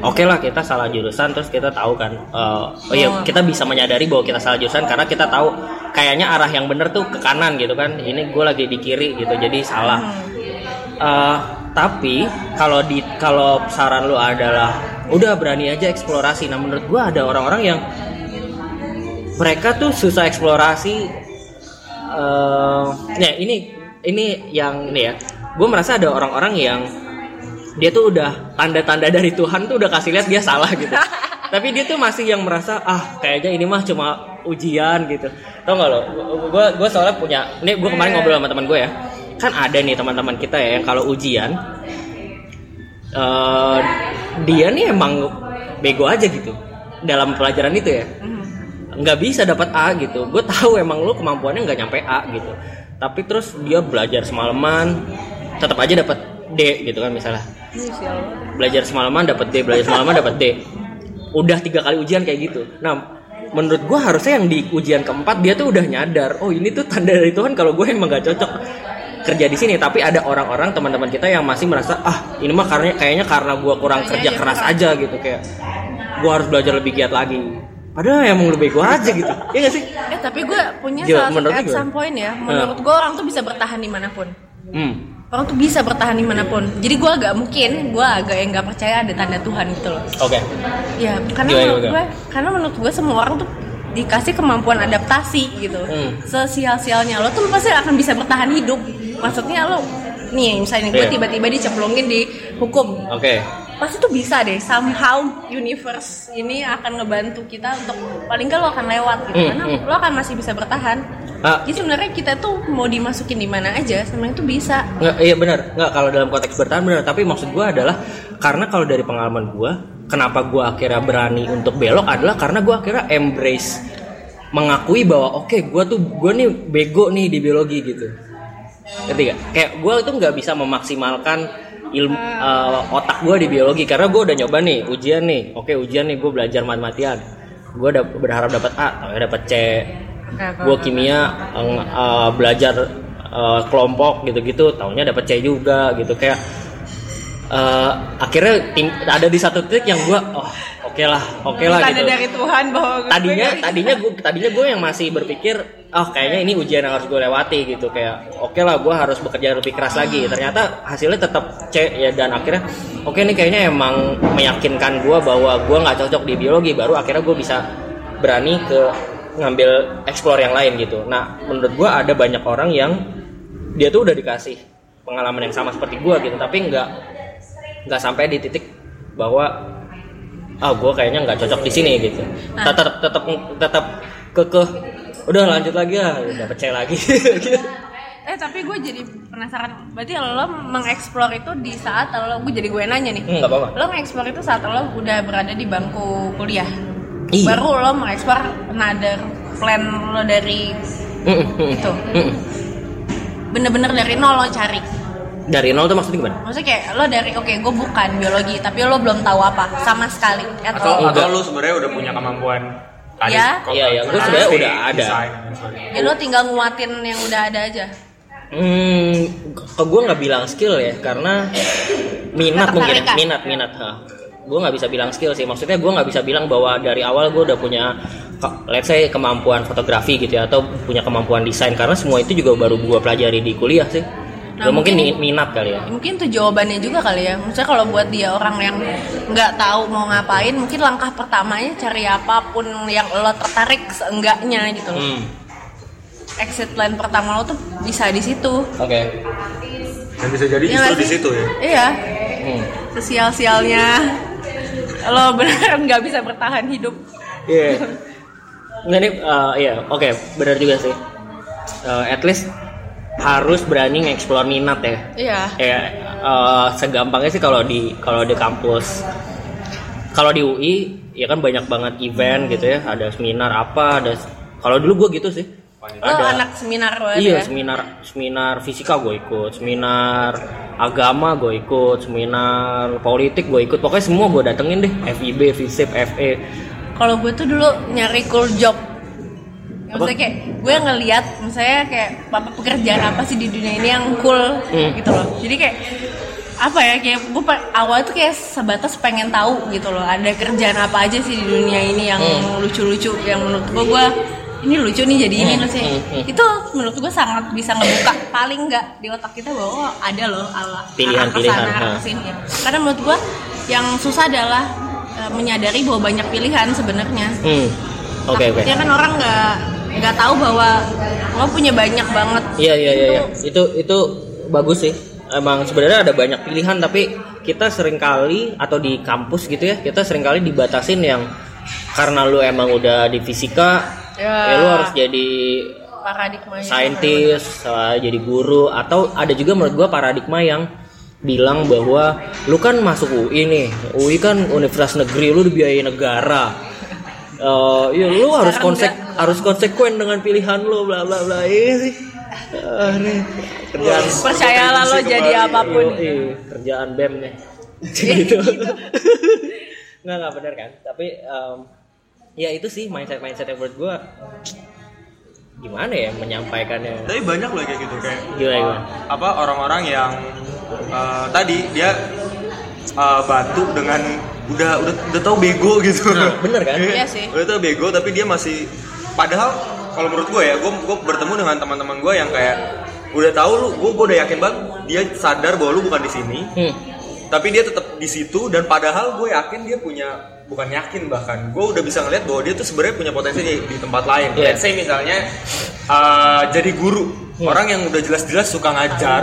Oke lah kita salah jurusan terus kita tahu kan. eh, oh iya Oh. kita bisa menyadari bahwa kita salah jurusan karena kita tahu kayaknya arah yang bener tuh ke kanan gitu kan. Ini gue lagi di kiri gitu jadi salah. Eh, tapi kalau di kalau saran lu adalah udah berani aja eksplorasi. Nah menurut gue ada orang-orang yang mereka tuh susah eksplorasi eh nah ini ini yang ini ya gue merasa ada orang-orang yang dia tuh udah tanda-tanda dari Tuhan tuh udah kasih lihat dia salah gitu. Tapi dia tuh masih yang merasa ah kayaknya ini mah cuma ujian gitu. Tau gak lo? Gue gue soalnya punya ini gue kemarin ngobrol sama teman gue ya. Kan ada nih teman-teman kita ya yang kalau ujian eh dia nih emang bego aja gitu dalam pelajaran itu ya. Nggak bisa dapat A gitu. Gue tahu emang lu kemampuannya nggak nyampe A gitu. Tapi terus dia belajar semalaman tetap aja dapat D gitu kan misalnya belajar semalaman dapat D belajar semalaman dapat D udah tiga kali ujian kayak gitu nah menurut gue harusnya yang di ujian keempat dia tuh udah nyadar oh ini tuh tanda dari Tuhan kalau gue emang gak cocok kerja di sini tapi ada orang-orang teman-teman kita yang masih merasa ah ini mah karena kayaknya karena gue kurang Kayaknya kerja aja keras kurang. aja gitu kayak gue harus belajar lebih giat lagi padahal emang lebih gue aja gitu ya gak sih Eh tapi gue punya Gila, salah satu menurut lu at gimana? some point ya. Menurut gue orang tuh bisa bertahan di mana pun. hmm. Orang tuh bisa bertahan di mana pun. Jadi gue agak mungkin, gue agak yang nggak percaya ada tanda Tuhan gitu loh. oke Ya, karena menurut gue, karena menurut gue semua orang tuh dikasih kemampuan adaptasi gitu. Hmm. Sesial-sialnya lo tuh pasti akan bisa bertahan hidup. Maksudnya lo nih misalnya gue Iya. tiba-tiba dicemplungin di hukum oke pasti tuh bisa deh somehow universe ini akan ngebantu kita untuk paling nggak lo akan lewat gitu Hmm, karena hmm. lo akan masih bisa bertahan Ah. jadi sebenarnya kita tuh mau dimasukin di mana aja sebenarnya tuh bisa Nggak, iya benar. Nggak kalau dalam konteks bertahan benar. Tapi maksud gue adalah karena kalau dari pengalaman gue, kenapa gue akhirnya berani untuk belok adalah karena gue akhirnya embrace mengakui bahwa oke gue tuh gue nih bego nih di biologi gitu. Ngerti gak? Kayak gue tuh nggak bisa memaksimalkan ilmu eh, otak gue di biologi karena gue udah nyoba nih ujian nih. Oke ujian nih gue belajar mati-matian. Gue udah berharap dapat A, tapi dapat C. Gue kimia eh, belajar eh, kelompok gitu-gitu, taunya dapat C juga gitu kayak eh, akhirnya tim- ada di satu titik yang gue oh oke lah oke lah Tanda gitu. dari Tuhan bahwa gue. Tadinya nggak- tadinya gue tadinya gue yang masih berpikir oh kayaknya ini ujian yang harus gue lewati gitu. Kayak oke lah gue harus bekerja lebih keras lagi. Ternyata hasilnya tetap C ya dan akhirnya oke nih kayaknya emang meyakinkan gue bahwa gue nggak cocok di biologi baru akhirnya gue bisa berani ke ngambil explore yang lain gitu. Nah menurut gue ada banyak orang yang dia tuh udah dikasih pengalaman yang sama seperti gue gitu. Tapi nggak nggak sampai di titik bahwa ah gue kayaknya nggak cocok di sini gitu. Nah. tetap tetap tetap kekeh. Udah lanjut lagi ya udah percaya lagi. Eh tapi gue jadi penasaran. Berarti lo mengeksplor itu di saat lo gue jadi gue nanya nih. Hmm, nggak apa-apa. Lo mengeksplor itu saat lo udah berada di bangku kuliah. Iya. baru lo mengeksplor another plan lo dari Mm, mm, itu bener-bener dari nol lo cari dari nol tuh maksudnya gimana maksudnya kayak lo dari oke gue bukan biologi tapi lo belum tahu apa sama sekali atau atau atau lu sebenarnya udah punya kemampuan tadi, Iya. Iya, iya, gua tadi sebenarnya udah ada. ya lo tinggal nguatin yang udah ada aja Hmm, ke gue nggak bilang skill ya, karena minat mungkin, Ketertarikan. minat minat. Gue nggak bisa bilang skill sih. Maksudnya gue nggak bisa bilang bahwa dari awal gue udah punya, let's say kemampuan fotografi gitu ya, atau punya kemampuan desain. Karena semua itu juga baru gue pelajari di kuliah sih. Nah, Ya, mungkin, mungkin- mi- minat kali ya mungkin itu jawabannya juga kali ya maksudnya kalau buat dia orang yang nggak tahu mau ngapain mungkin langkah pertamanya cari apa pun yang lo tertarik seenggaknya gitu loh hmm. exit plan pertama lo tuh bisa di situ oke Dan bisa jadi Iya justru di situ ya. iya Hmm. sesial-sialnya lo beneran nggak bisa bertahan hidup Iya. Nggak nih, eh, iya, oke, benar juga sih. Eh, at least harus berani nge-explore minat ya. iya Kayak eh, segampangnya sih kalau di kalau di kampus, kalau di UI ya kan banyak banget event gitu ya, ada seminar apa, ada. Kalau dulu gue gitu sih. lo anak seminar banget Iya ya seminar seminar fisika gue ikut, seminar agama gue ikut, seminar politik gue ikut, pokoknya semua gue datengin deh, FIB, FISIP, FE. kalau gue tuh dulu nyari cool job Ya, maksudnya kayak gue ngeliat misalnya kayak apa pekerjaan apa sih di dunia ini yang cool Hmm. gitu loh jadi kayak apa ya kayak gue awal tuh kayak sebatas pengen tahu gitu loh ada kerjaan apa aja sih di dunia ini yang Hmm. lucu-lucu yang menurut gue gue ini lucu nih jadi ini Hmm, loh sih hmm, hmm. itu menurut gue sangat bisa ngebuka paling nggak di otak kita bahwa oh, ada loh ala Pilihan-pilihan, ha. ke sini ya. karena menurut gue yang susah adalah eh, menyadari bahwa banyak pilihan sebenarnya Hmm. Oke oke. Takutnya kan orang nggak nggak tahu bahwa lo punya banyak banget. Iya iya iya iya. Itu itu bagus sih. Emang sebenarnya ada banyak pilihan tapi kita sering kali atau di kampus gitu ya, kita sering kali dibatasin yang karena lu emang udah di fisika, Ya. ya, lu harus jadi Paradigma saintis, jadi guru atau ada juga menurut gua paradigma yang bilang bahwa lu kan masuk UI nih, UI kan universitas negeri, lu dibiayai negara. Eh, ya lu harus konsek harus konsekuen dengan pilihan lu bla bla bla ini sih. Ah, nih, kerjaan Percayalah lo jadi apa pun. Yoi, kerjaan BEM nih. gitu. nggak nggak benar kan? Tapi em, ya itu sih mindset mindset yang menurut gua gimana ya menyampaikannya Tapi banyak loh kayak gitu kayak gila gimana? apa orang-orang yang eh, tadi dia eh, batu dengan udah udah udah tahu bego gitu. Nah, bener kan? Iya sih. Udah tahu bego tapi dia masih padahal kalau menurut gue ya, gue gue bertemu dengan teman-teman gue yang kayak udah tahu lu, gue gue udah yakin banget dia sadar bahwa lu bukan di sini, Hmm. tapi dia tetap di situ dan padahal gue yakin dia punya bukan yakin bahkan gue udah bisa ngeliat bahwa dia tuh sebenarnya punya potensi di, di tempat lain. Iya. Let's say misalnya uh, jadi guru Hmm. orang yang udah jelas-jelas suka ngajar,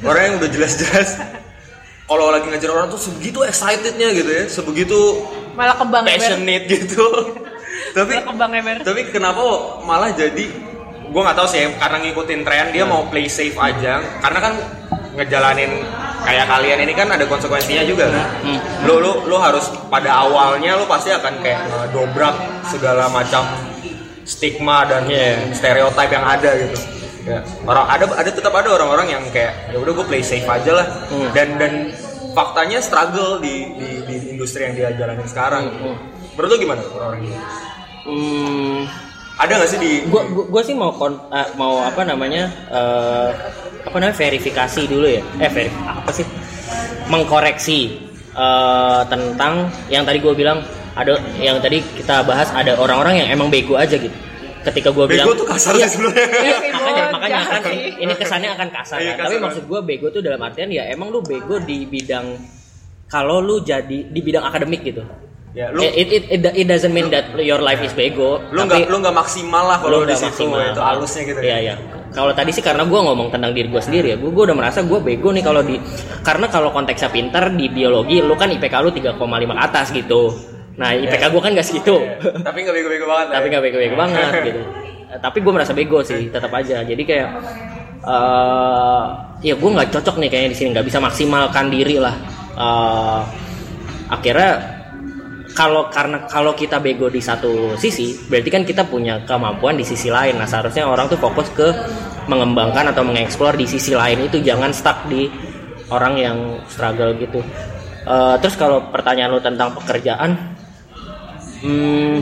orang yang udah jelas-jelas kalau lagi ngajar orang tuh sebegitu excitednya gitu ya, sebegitu Malah kebang eber. passionate gitu. tapi Malah kebang eber. tapi kenapa malah jadi gue nggak tahu sih karena ngikutin tren dia mau play safe aja karena kan ngejalanin kayak kalian ini kan ada konsekuensinya juga kan Hmm. lo lo lo harus pada awalnya lo pasti akan kayak ngedobrak segala macam stigma dan Iya. stereotip yang ada gitu ya orang ada ada tetap ada orang-orang yang kayak ya udah gue play safe aja lah. Hmm. dan dan faktanya struggle di, di, di industri yang dia jalanin sekarang. Hmm. menurut lo gimana orang-orang ini? Hmm, ada nggak sih di gua, gua, gua sih mau kon, eh, mau apa namanya eh, apa namanya verifikasi dulu ya. Eh verif apa sih? Mengkoreksi eh, tentang yang tadi gue bilang ada yang tadi kita bahas ada orang-orang yang emang bego aja gitu ketika gue bilang Bego tuh kasar Iya. sih sebenarnya. Iya, Bego, makanya makanya kan sih. ini kesannya akan kasar, Iya, kan? kasar tapi banget. maksud gue bego tuh dalam artian ya emang lu bego di bidang kalau lu jadi di bidang akademik gitu Ya, lu it, it, it, it doesn't mean that your life is bego lu tapi- nggak lu nggak maksimal lah kalau Lu di nggak situ maksimal. itu halusnya gitu Iya iya. Kalau tadi sih karena gue ngomong tentang diri gue sendiri ya, gue udah merasa gue bego nih kalau di karena kalau konteksnya pintar di biologi, lu kan IPK lu 3,5 ke atas gitu. Nah IPK gue kan gak segitu, Tapi nggak bego-bego banget. tapi ya. nggak bego-bego banget gitu. Eh, Tapi gue merasa bego sih, tetap aja. Jadi kayak eh ya gue nggak cocok nih kayaknya di sini, nggak bisa maksimalkan diri lah. Eh, akhirnya kalau karena kalau kita bego di satu sisi berarti kan kita punya kemampuan di sisi lain nah seharusnya orang tuh fokus ke mengembangkan atau mengeksplor di sisi lain itu jangan stuck di orang yang struggle gitu Eh, terus kalau pertanyaan lu tentang pekerjaan hmm,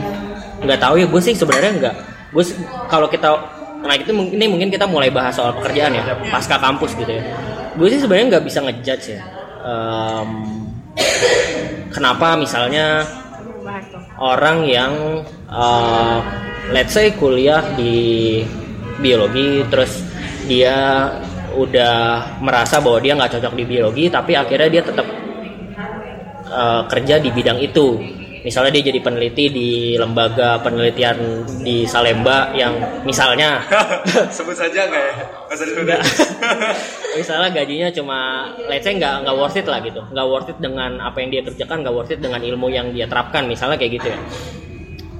nggak tahu ya gue sih sebenarnya nggak. Gue kalau kita nah itu ini mungkin kita mulai bahas soal pekerjaan ya pasca kampus gitu ya. Gue sih sebenarnya nggak bisa ngejudge ya Em, kenapa misalnya orang yang uh, let's say kuliah di biologi terus dia udah merasa bahwa dia nggak cocok di biologi tapi akhirnya dia tetap eh, kerja di bidang itu misalnya dia jadi peneliti di lembaga penelitian di Salemba yang misalnya Sebut saja nggak ya? Disebut. Nggak. misalnya gajinya cuma let's say nggak nggak worth it lah gitu nggak worth it dengan apa yang dia kerjakan nggak worth it dengan ilmu yang dia terapkan misalnya kayak gitu ya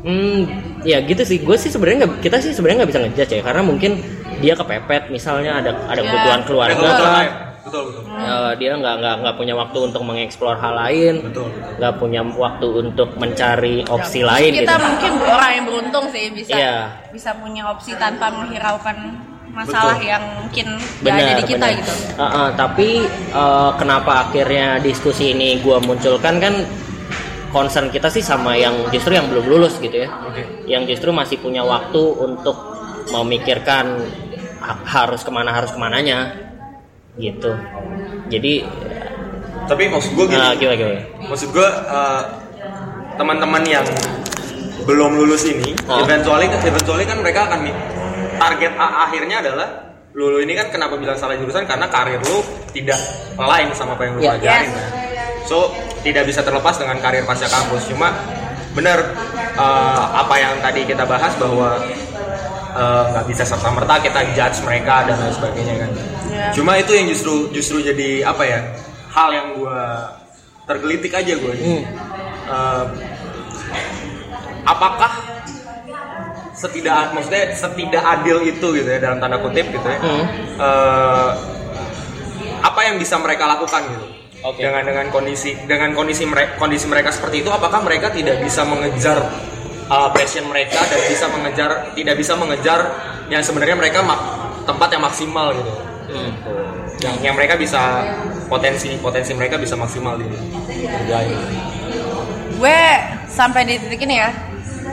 hmm ya gitu sih gue sih sebenarnya nggak kita sih sebenarnya nggak bisa ngejudge ya karena mungkin dia kepepet misalnya ada ada Ya. kebutuhan keluarga. Betul betul. Eh, dia nggak nggak nggak punya waktu untuk mengeksplor hal lain Betul, betul. nggak punya waktu untuk mencari opsi lain kita gitu mungkin orang yang beruntung sih bisa Iya. bisa punya opsi tanpa menghiraukan masalah Betul. yang mungkin ada di kita benar. gitu Uh, uh, tapi uh, kenapa akhirnya diskusi ini gua munculkan kan concern kita sih sama yang justru yang belum lulus gitu ya Oke. yang justru masih punya waktu untuk memikirkan ha- harus ke mana harus ke mananya gitu jadi Tapi maksud gue gini. uh, gimana gimana Maksud gue eh, teman-teman yang belum lulus ini, Oh. eventually eventually kan mereka akan target a- akhirnya adalah lulu ini kan kenapa bilang salah jurusan karena karir lu tidak lain sama apa yang lu Ya. pelajarin Yes. kan. So tidak bisa terlepas dengan karir pasca kampus. Cuma benar eh, apa yang tadi kita bahas bahwa eh, nggak bisa serta merta kita judge mereka dan lain sebagainya kan. Ya. Cuma itu yang justru justru jadi apa ya hal yang gua tergelitik aja gue. Hmm. apakah setidak maksudnya setidak adil itu gitu ya dalam tanda kutip gitu ya. Hmm. Eh, apa yang bisa mereka lakukan gitu? Oke. Dengan dengan kondisi dengan kondisi mereka kondisi mereka seperti itu apakah mereka tidak bisa mengejar uh, passion mereka dan bisa mengejar tidak bisa mengejar yang sebenarnya mereka ma- tempat yang maksimal gitu. Hmm. Yang yang mereka bisa potensi potensi mereka bisa maksimal di kerjain. gue sampai di titik ini ya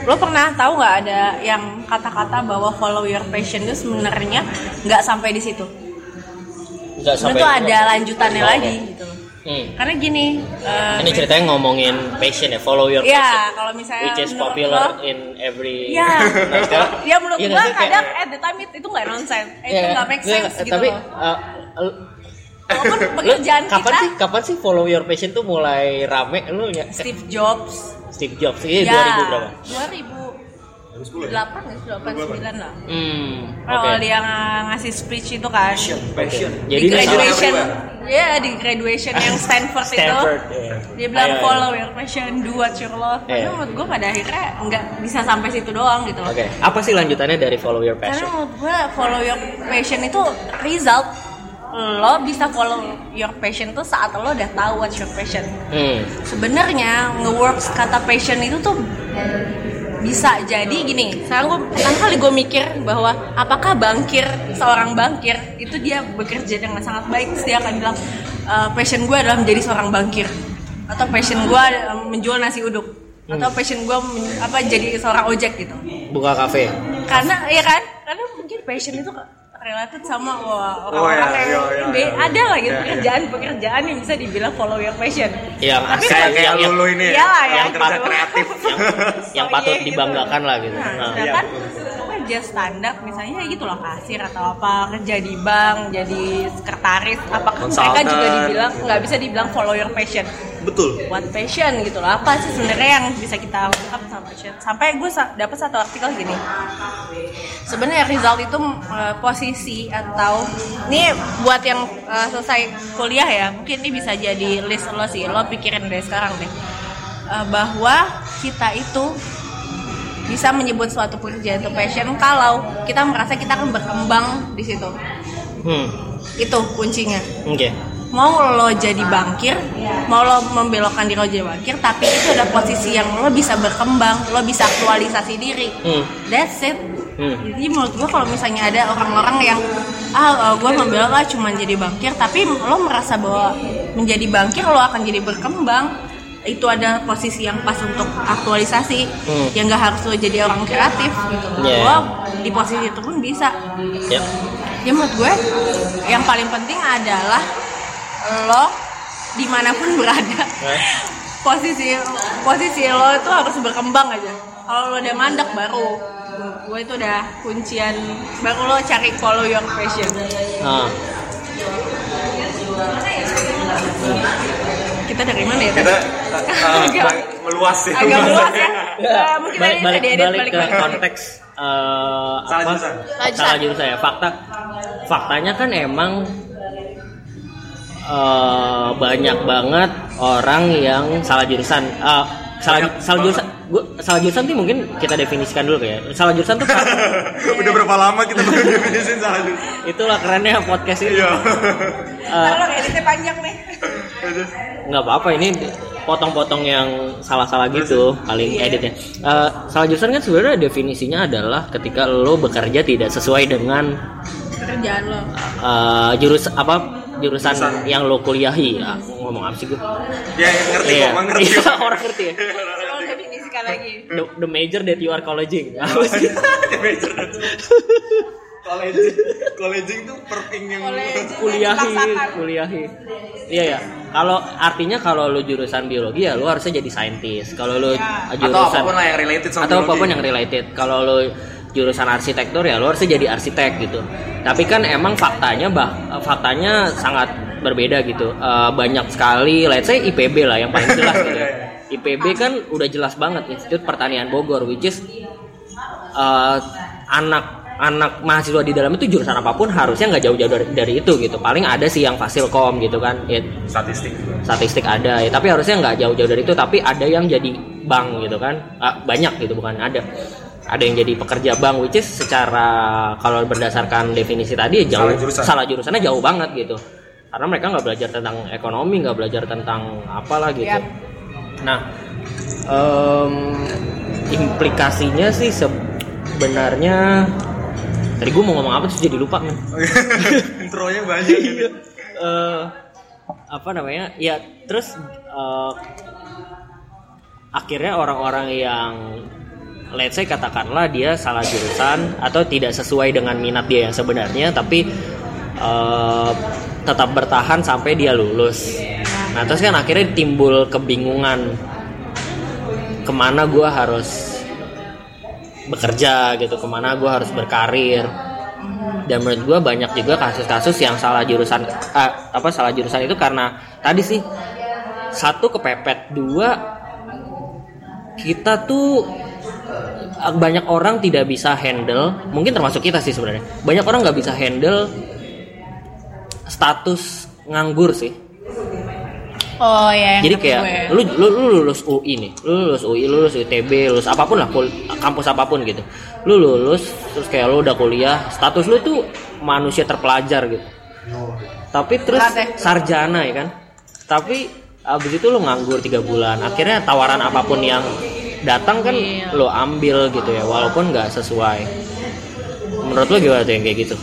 lo pernah tahu nggak ada yang kata-kata bahwa follow your passion itu sebenarnya nggak sampai di situ Nggak tuh ada lanjutannya lagi gitu Hmm. karena gini eh, ini ceritanya ngomongin passion ya follow your passion ya kalau misalnya which is popular lo- in every ya sekarang- ya menurut Iya sih, kayak- kadang at the time itu, itu nggak nonsense. Eh, itu Iya, nggak make gue- sense gitu tapi loh. uh, walaupun pekerjaan kapan kita sih kapan sih follow your passion tuh mulai rame? Lu ya Steve Jobs. Steve Jobs ini ya 2000 berapa? 2008 nggak sih 2009 lah. Hmm kalau oke. dia ng- ngasih speech itu kan. Passion. di Jadi misalnya- graduation. ya di graduation yang Stanford, Stanford itu ya. dia bilang Ayo, ayo. follow your passion do what you love. Iya. tapi menurut gue pada akhirnya nggak bisa sampai situ doang gitu. Oke. Apa sih lanjutannya dari follow your karena passion menurut gue follow your passion itu result. Lo bisa follow your passion tuh saat lo udah tahu what's your passion. Hmm. Sebenarnya nge-works kata passion itu tuh bisa. Jadi gini sekarang gue pertama kali gue mikir bahwa apakah bangkir seorang bangkir itu dia bekerja dengan sangat baik. Terus dia akan bilang "E, passion gue adalah menjadi seorang bangkir. Atau passion gue adalah menjual nasi uduk. Atau passion gue apa jadi seorang ojek gitu. Buka kafe. Karena ya kan? Karena mungkin passion itu related sama wah, Oh, orang-orang iya, yang iya, iya, be- iya. ada lah gitu Iya, iya. pekerjaan pekerjaan yang bisa dibilang follow your passion yang Tapi Kayak kayak yang, yang, lulu ini. Iyalah, ya, yang kerja gitu. kreatif. yang Oh, patut iya, gitu. dibanggakan lah gitu Nah, Nah. sedangkan kerja standar misalnya ya gitu loh kasir atau apa kerja di bank jadi sekretaris apakah mereka juga dibilang nggak bisa dibilang follow your passion? Betul. what passion gitu loh apa sih sebenarnya yang bisa kita ungkap sama passion? Sampai gue sa- dapat satu artikel gini. Sebenarnya result itu eh, posisi atau ini buat yang eh, selesai kuliah ya mungkin ini bisa jadi list lo sih lo pikirin dari sekarang deh. Eh, bahwa kita itu bisa menyebut suatu pekerjaan itu passion kalau kita merasa kita akan berkembang di situ hmm itu kuncinya oke mau lo jadi bangkir, mau lo membelokkan diri lo jadi bangkir, tapi itu ada posisi yang lo bisa berkembang, lo bisa aktualisasi diri. hmm That's it. Hmm. Jadi menurut gue kalau misalnya ada orang-orang yang ah gue membelok ah cuma jadi bangkir, tapi lo merasa bahwa menjadi bangkir lo akan jadi berkembang, itu ada posisi yang pas untuk aktualisasi, Hmm. yang nggak harus lo jadi orang kreatif gitu. Yeah. Lo di posisi itu pun bisa. Ya ya menurut gue yang paling penting adalah lo di mana pun berada. Eh, posisi posisi lo itu harus berkembang aja. Kalau lo udah mandek baru. Gue itu udah kuncian. Baru lo cari follow your passion. Ah Kita dari mana ya? kita uh, Agak- meluas ya agak meluas ya. Mungkin balik balik edit balik balik ke balik. konteks eh, Salah apa? jurusan. Salah jurusan. ya fakta faktanya kan emang eh, banyak banget orang yang salah jurusan Eh, salah Banyak salah jurusan gua, salah jurusan tuh mungkin kita definisikan dulu kayak salah jurusan tuh udah berapa lama kita baru definisin salah jurusan itulah kerennya podcast ini iya Eh, Tolong editnya panjang nih. Nggak apa-apa ini potong-potong yang salah-salah gitu paling editnya Eh, salah jurusan kan sebenarnya definisinya adalah ketika lo bekerja tidak sesuai dengan Kerjaan lo. eh, jurus apa jurusan, Jurusan. yang lo kuliahi. Ya, ngomong apa sih gue ya ngerti iya. kok Mang, ngerti. Iya, kok. orang ngerti. Ya Tolong definisikan lagi. the, the major that you are colleging apa sih Colleging tuh perking yang College. kuliahi kuliahi iya ya kalau artinya kalau lo jurusan biologi ya lo harusnya jadi saintis. Kalau lo Ya. atau jurusan apa pun lah yang related sama atau biologi. apa pun yang related. Kalau lo jurusan arsitektur ya lo harusnya jadi arsitek gitu. Tapi kan emang faktanya bah faktanya sangat berbeda gitu. Eh, banyak sekali let's say IPB lah yang paling jelas gitu. Ya. IPB kan udah jelas banget Institut Pertanian Bogor which is eh, anak anak mahasiswa di dalam itu jurusan apa pun harusnya nggak jauh-jauh dari, dari itu gitu. Paling ada sih yang fasilkom gitu kan ya, statistik. statistik ada ya tapi harusnya nggak jauh-jauh dari itu tapi ada yang jadi bank gitu kan. Ah, banyak gitu bukan ada. Ada yang jadi pekerja bank which is secara kalau berdasarkan definisi tadi ya jauh. Salah jurusan. salah jurusannya jauh banget gitu. Karena mereka nggak belajar tentang ekonomi nggak belajar tentang apalah gitu. Yap. nah em, implikasinya sih sebenarnya tadi gue mau ngomong apa terus jadi lupa. Men intronya banyak gitu. eh apa namanya? Ya terus eh, akhirnya orang-orang yang let's say katakanlah dia salah jurusan atau tidak sesuai dengan minat dia yang sebenarnya tapi eh, tetap bertahan sampai dia lulus. Nah terus kan akhirnya timbul kebingungan ke mana gua harus bekerja gitu ke mana gue harus berkarir. Dan menurut gue banyak juga kasus-kasus yang salah jurusan eh, apa salah jurusan itu karena tadi sih satu kepepet dua kita tuh eh, banyak orang tidak bisa handle mungkin termasuk kita sih sebenarnya banyak orang nggak bisa handle status nganggur sih Oh ya. jadi kayak lu, lu lu lulus UI nih. Lu lulus UI lu lulus ITB lulus apa pun lah kul- kampus apa pun gitu. Lu lulus terus kayak lu udah kuliah status lu tuh manusia terpelajar gitu. Tapi terus ya? sarjana ya kan? Tapi abis itu lu nganggur tiga bulan. Akhirnya tawaran apa pun yang datang kan Iya. lo ambil gitu ya walaupun nggak sesuai. Menurut lu gimana tuh yang kayak gitu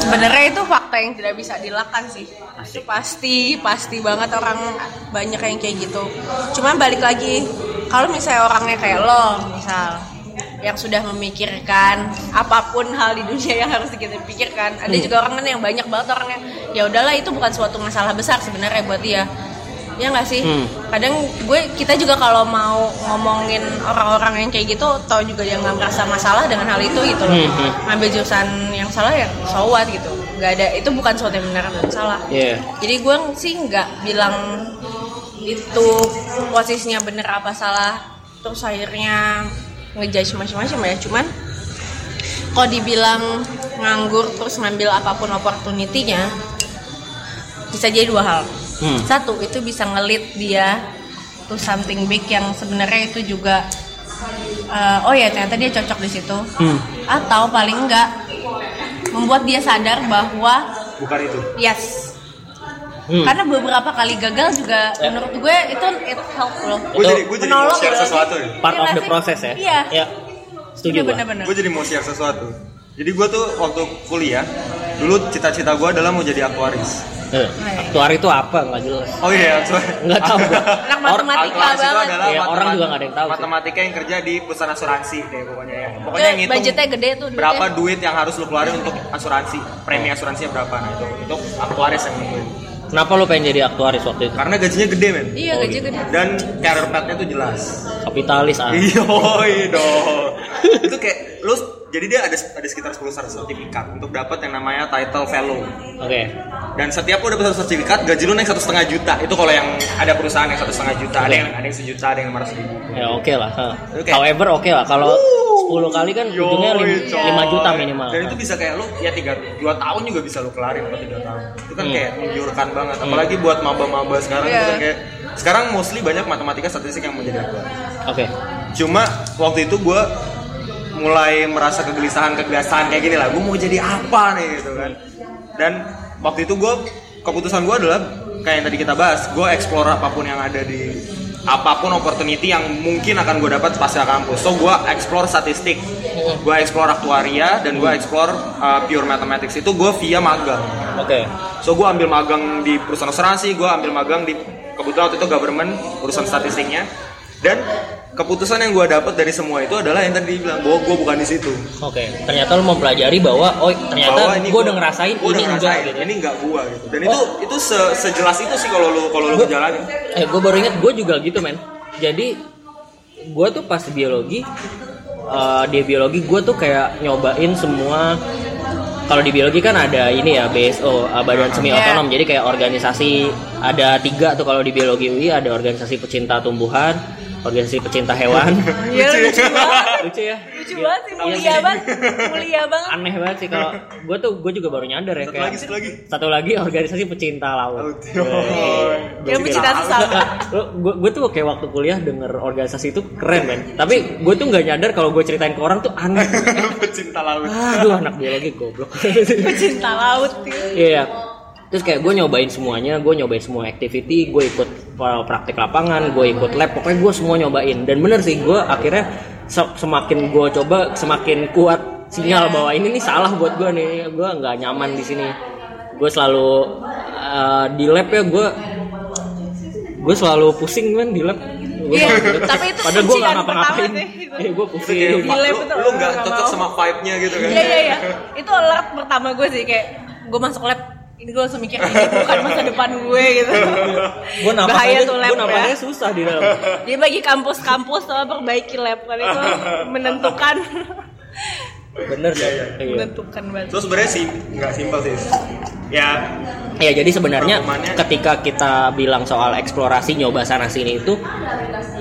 Sebenarnya itu fakta yang tidak bisa dilakukan sih. Itu pasti pasti banget orang banyak yang kayak gitu. Cuma balik lagi, kalau misalnya orangnya kayak lo, misal yang sudah memikirkan apa pun hal di dunia yang harus kita pikirkan. Ada juga orang kan yang banyak banget orangnya. Ya udahlah itu bukan suatu masalah besar sebenarnya buat dia. Ya nggak sih? Hmm. Kadang gue kita juga kalau mau ngomongin orang-orang yang kayak gitu, tau juga dia nggak merasa masalah dengan hal itu gitu loh. Hmm, hmm. Ngambil jurusan yang salah ya so what gitu. Nggak ada itu bukan suatu yang benar dan salah. Iya. Jadi gue sih nggak bilang itu posisinya bener apa salah terus akhirnya ngejudge macam-macam ya cuman kalau dibilang nganggur terus ngambil apa pun opportunity-nya bisa jadi dua hal Hmm. satu itu bisa ngelit dia to something big yang sebenarnya itu juga eh, oh ya ternyata dia cocok di situ Hmm. atau paling enggak membuat dia sadar bahwa bukan itu yes Hmm. karena beberapa kali gagal juga Ya. menurut gue itu it help loh gue jadi gue jadi mau share gitu. sesuatu nih part Iya of the sih? process ya Iya. ya setuju bener-bener gue jadi mau share sesuatu jadi gue tuh waktu kuliah dulu cita-cita gue adalah mau jadi aktuaris Eh, aktuari itu apa? Nggak jelas. Oh iya nggak tahu. Anak matematika banget. Iya, orang juga nggak ada yang tahu sih. matematika yang kerja di perusahaan asuransi deh pokoknya ya. Pokoknya yang ngitung budgetnya gede tuh duitnya. berapa duit yang harus lu keluarin untuk asuransi. Premi asuransinya berapa. Nah itu itu aktuaris yang nentuin kenapa lu pengen jadi aktuaris waktu itu? Karena gajinya gede men. Iya Oh, gaji gitu. gede. Dan career path-nya tuh jelas. Kapitalis ah. Iya dong. Itu kayak lu jadi dia ada ada sekitar 10 sertifikat untuk dapat yang namanya title fellow oke. Dan setiap lu dapat satu sertifikat gaji lu naik satu setengah juta. Itu kalau yang ada perusahaan yang satu setengah juta. Ada yang ada yang sejuta ada yang lima ratus ribu. Ya oke lah ha. Oke. however oke lah. Kalau 10 kali kan ujungnya Yoi, lim- coy. 5 juta minimal dan itu bisa kayak lu ya tiga dua tahun juga bisa lu kelarin atau tiga tahun. Itu kan Hmm. kayak menggiurkan banget. Apalagi buat maba-maba sekarang itu Iya. kan kayak sekarang mostly banyak matematika statistik yang menjadi aktual oke. Cuma waktu itu gue mulai merasa kegelisahan kegelisahan kayak gini lah. Gue mau jadi apa nih gitu kan. Dan waktu itu gue keputusan gue adalah kayak yang tadi kita bahas gue explore apa pun yang ada di apa pun opportunity yang mungkin akan gue dapat pasca kampus. So gue explore statistik. Gue explore aktuaria dan gue explore uh, pure mathematics. Itu gue via magang. Oke. So gue ambil magang di perusahaan asuransi, gue ambil magang di kebetulan waktu itu government urusan statistiknya. Dan keputusan yang gue dapat dari semua itu adalah yang tadi dibilang bahwa gue bukan di situ. oke ternyata lu mempelajari bahwa oh ternyata gue udah ngerasain gua ini udah enggak ngerasain, gitu ya. Ini enggak gue gitu. Dan itu itu se- sejelas itu sih kalau lu kalau lu Gua- jalanin. Eh, gue baru inget gue juga gitu men. Jadi gue tuh pas biologi, eh, di biologi gue tuh kayak nyobain semua. Kalau di biologi kan ada ini ya BSO, eh, Badan Semi Iya. Otonom. Jadi kayak organisasi ada tiga tuh kalau di biologi UI ada organisasi pecinta tumbuhan, organisasi pecinta hewan. Iya lucu banget. Lucu ya. Lucu Iya. banget sih, Iya mulia sih. banget. Mulia banget. Aneh banget sih kalau gue tuh gue juga baru nyadar ya Satu kayak lagi, satu lagi. satu lagi organisasi pecinta laut. Laut. Yang pecinta sesama. gue gue tuh kayak waktu kuliah denger organisasi itu keren men tapi gue tuh nggak nyadar kalau gue ceritain ke orang tuh aneh Pecinta laut. aduh anak biologi goblok Pecinta laut. gitu. iya terus kayak gue nyobain semuanya gue nyobain semua activity gue ikut praktik lapangan gue ikut lab pokoknya gue semua nyobain dan bener sih gue akhirnya se- semakin gue coba semakin kuat sinyal bahwa ini nih salah buat gue nih gue nggak nyaman di sini gue selalu uh, di lab ya gue gue selalu pusing kan di lab Gua Iya, tapi itu padahal gue nggak kuncian ngapa-ngapain gitu. eh gue pusing kayak Di lab lu, itu lu nggak cocok sama vibe-nya gitu kan. Iya iya iya. Itu alert pertama gue sih kayak gue masuk lab ini gue langsung mikir ini bukan masa depan gue gitu. gue napas Bahaya tuh lab gue ya. susah di dalam Jadi bagi kampus-kampus tolong perbaiki lab kan itu menentukan bener sih iya. menentukan banget. So sebenarnya sih nggak simpel sih. Ya Ya jadi sebenarnya ketika kita bilang soal eksplorasi nyoba sana sini itu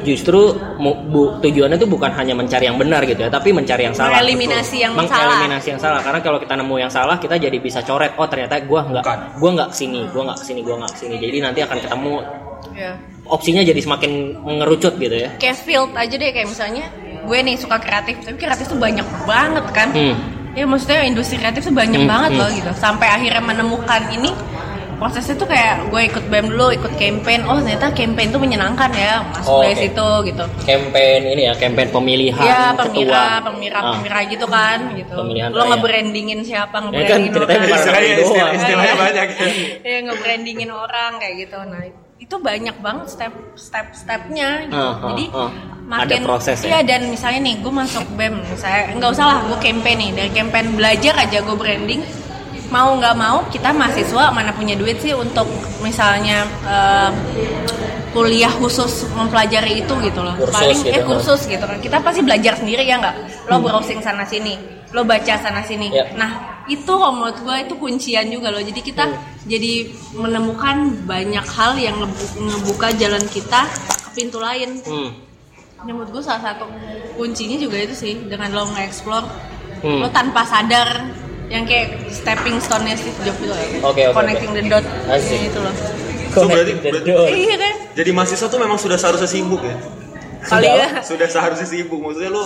justru mu- bu- tujuannya tuh bukan hanya mencari yang benar gitu ya, tapi mencari yang salah. Mengeliminasi yang salah. Mengeliminasi yang salah karena kalau kita nemu yang salah kita jadi bisa coret oh ternyata gua nggak gua nggak ke sini, gua nggak ke sini, gua nggak ke sini. Jadi nanti akan ketemu Ya. opsinya jadi semakin mengerucut gitu ya. Kayak field aja deh kayak misalnya gue nih suka kreatif tapi kreatif tuh banyak banget kan. Hmm. Ya maksudnya industri kreatif tuh banyak Hmm, banget hmm. loh gitu. Sampai akhirnya menemukan ini prosesnya tuh kayak gue ikut BEM dulu, ikut campaign. Oh ternyata campaign tuh menyenangkan ya, masuk Oh, dari oke. situ gitu. Campaign ini ya, campaign pemilihan Iya, ketua. pemira, pemira, Ah. pemira gitu kan, gitu. Pemilihan Lo nge-brandingin siapa, Ya kan nge-brandingin ceritanya orang. istilahnya istilahnya Iya. banyak ya. ya nge-brandingin orang kayak gitu. Nah, itu banyak banget step step stepnya gitu. Ah, ah, Jadi ah. makin Ada proses ya? Iya dan misalnya nih gue masuk BEM, saya nggak usah lah gue campaign nih dari campaign belajar aja gue branding. Mau nggak mau kita mahasiswa mana punya duit sih untuk misalnya eh, kuliah khusus mempelajari itu gitu loh. Kursus Paling gitu, eh ah. kursus gitu kan. Kita pasti belajar sendiri ya nggak? Lo browsing sana sini, lo baca sana sini. Hmm. Ya. Nah itu kalau menurut gue itu kuncian juga loh. Jadi kita Hmm. jadi menemukan banyak hal yang ngebu- ngebuka jalan kita ke pintu lain. Hmm. Menurut gue salah satu kuncinya juga itu sih dengan lo nge-explore Hmm. lo tanpa sadar yang kayak stepping stone-nya Steve Jobs itu loh. Oke, oke, connecting the dot Asik. itu loh. So, berarti- berarti-. Iya kan? Jadi mahasiswa tuh memang sudah seharusnya sibuk ya. Kali Sudah. ya. Sudah seharusnya sibuk. Maksudnya lu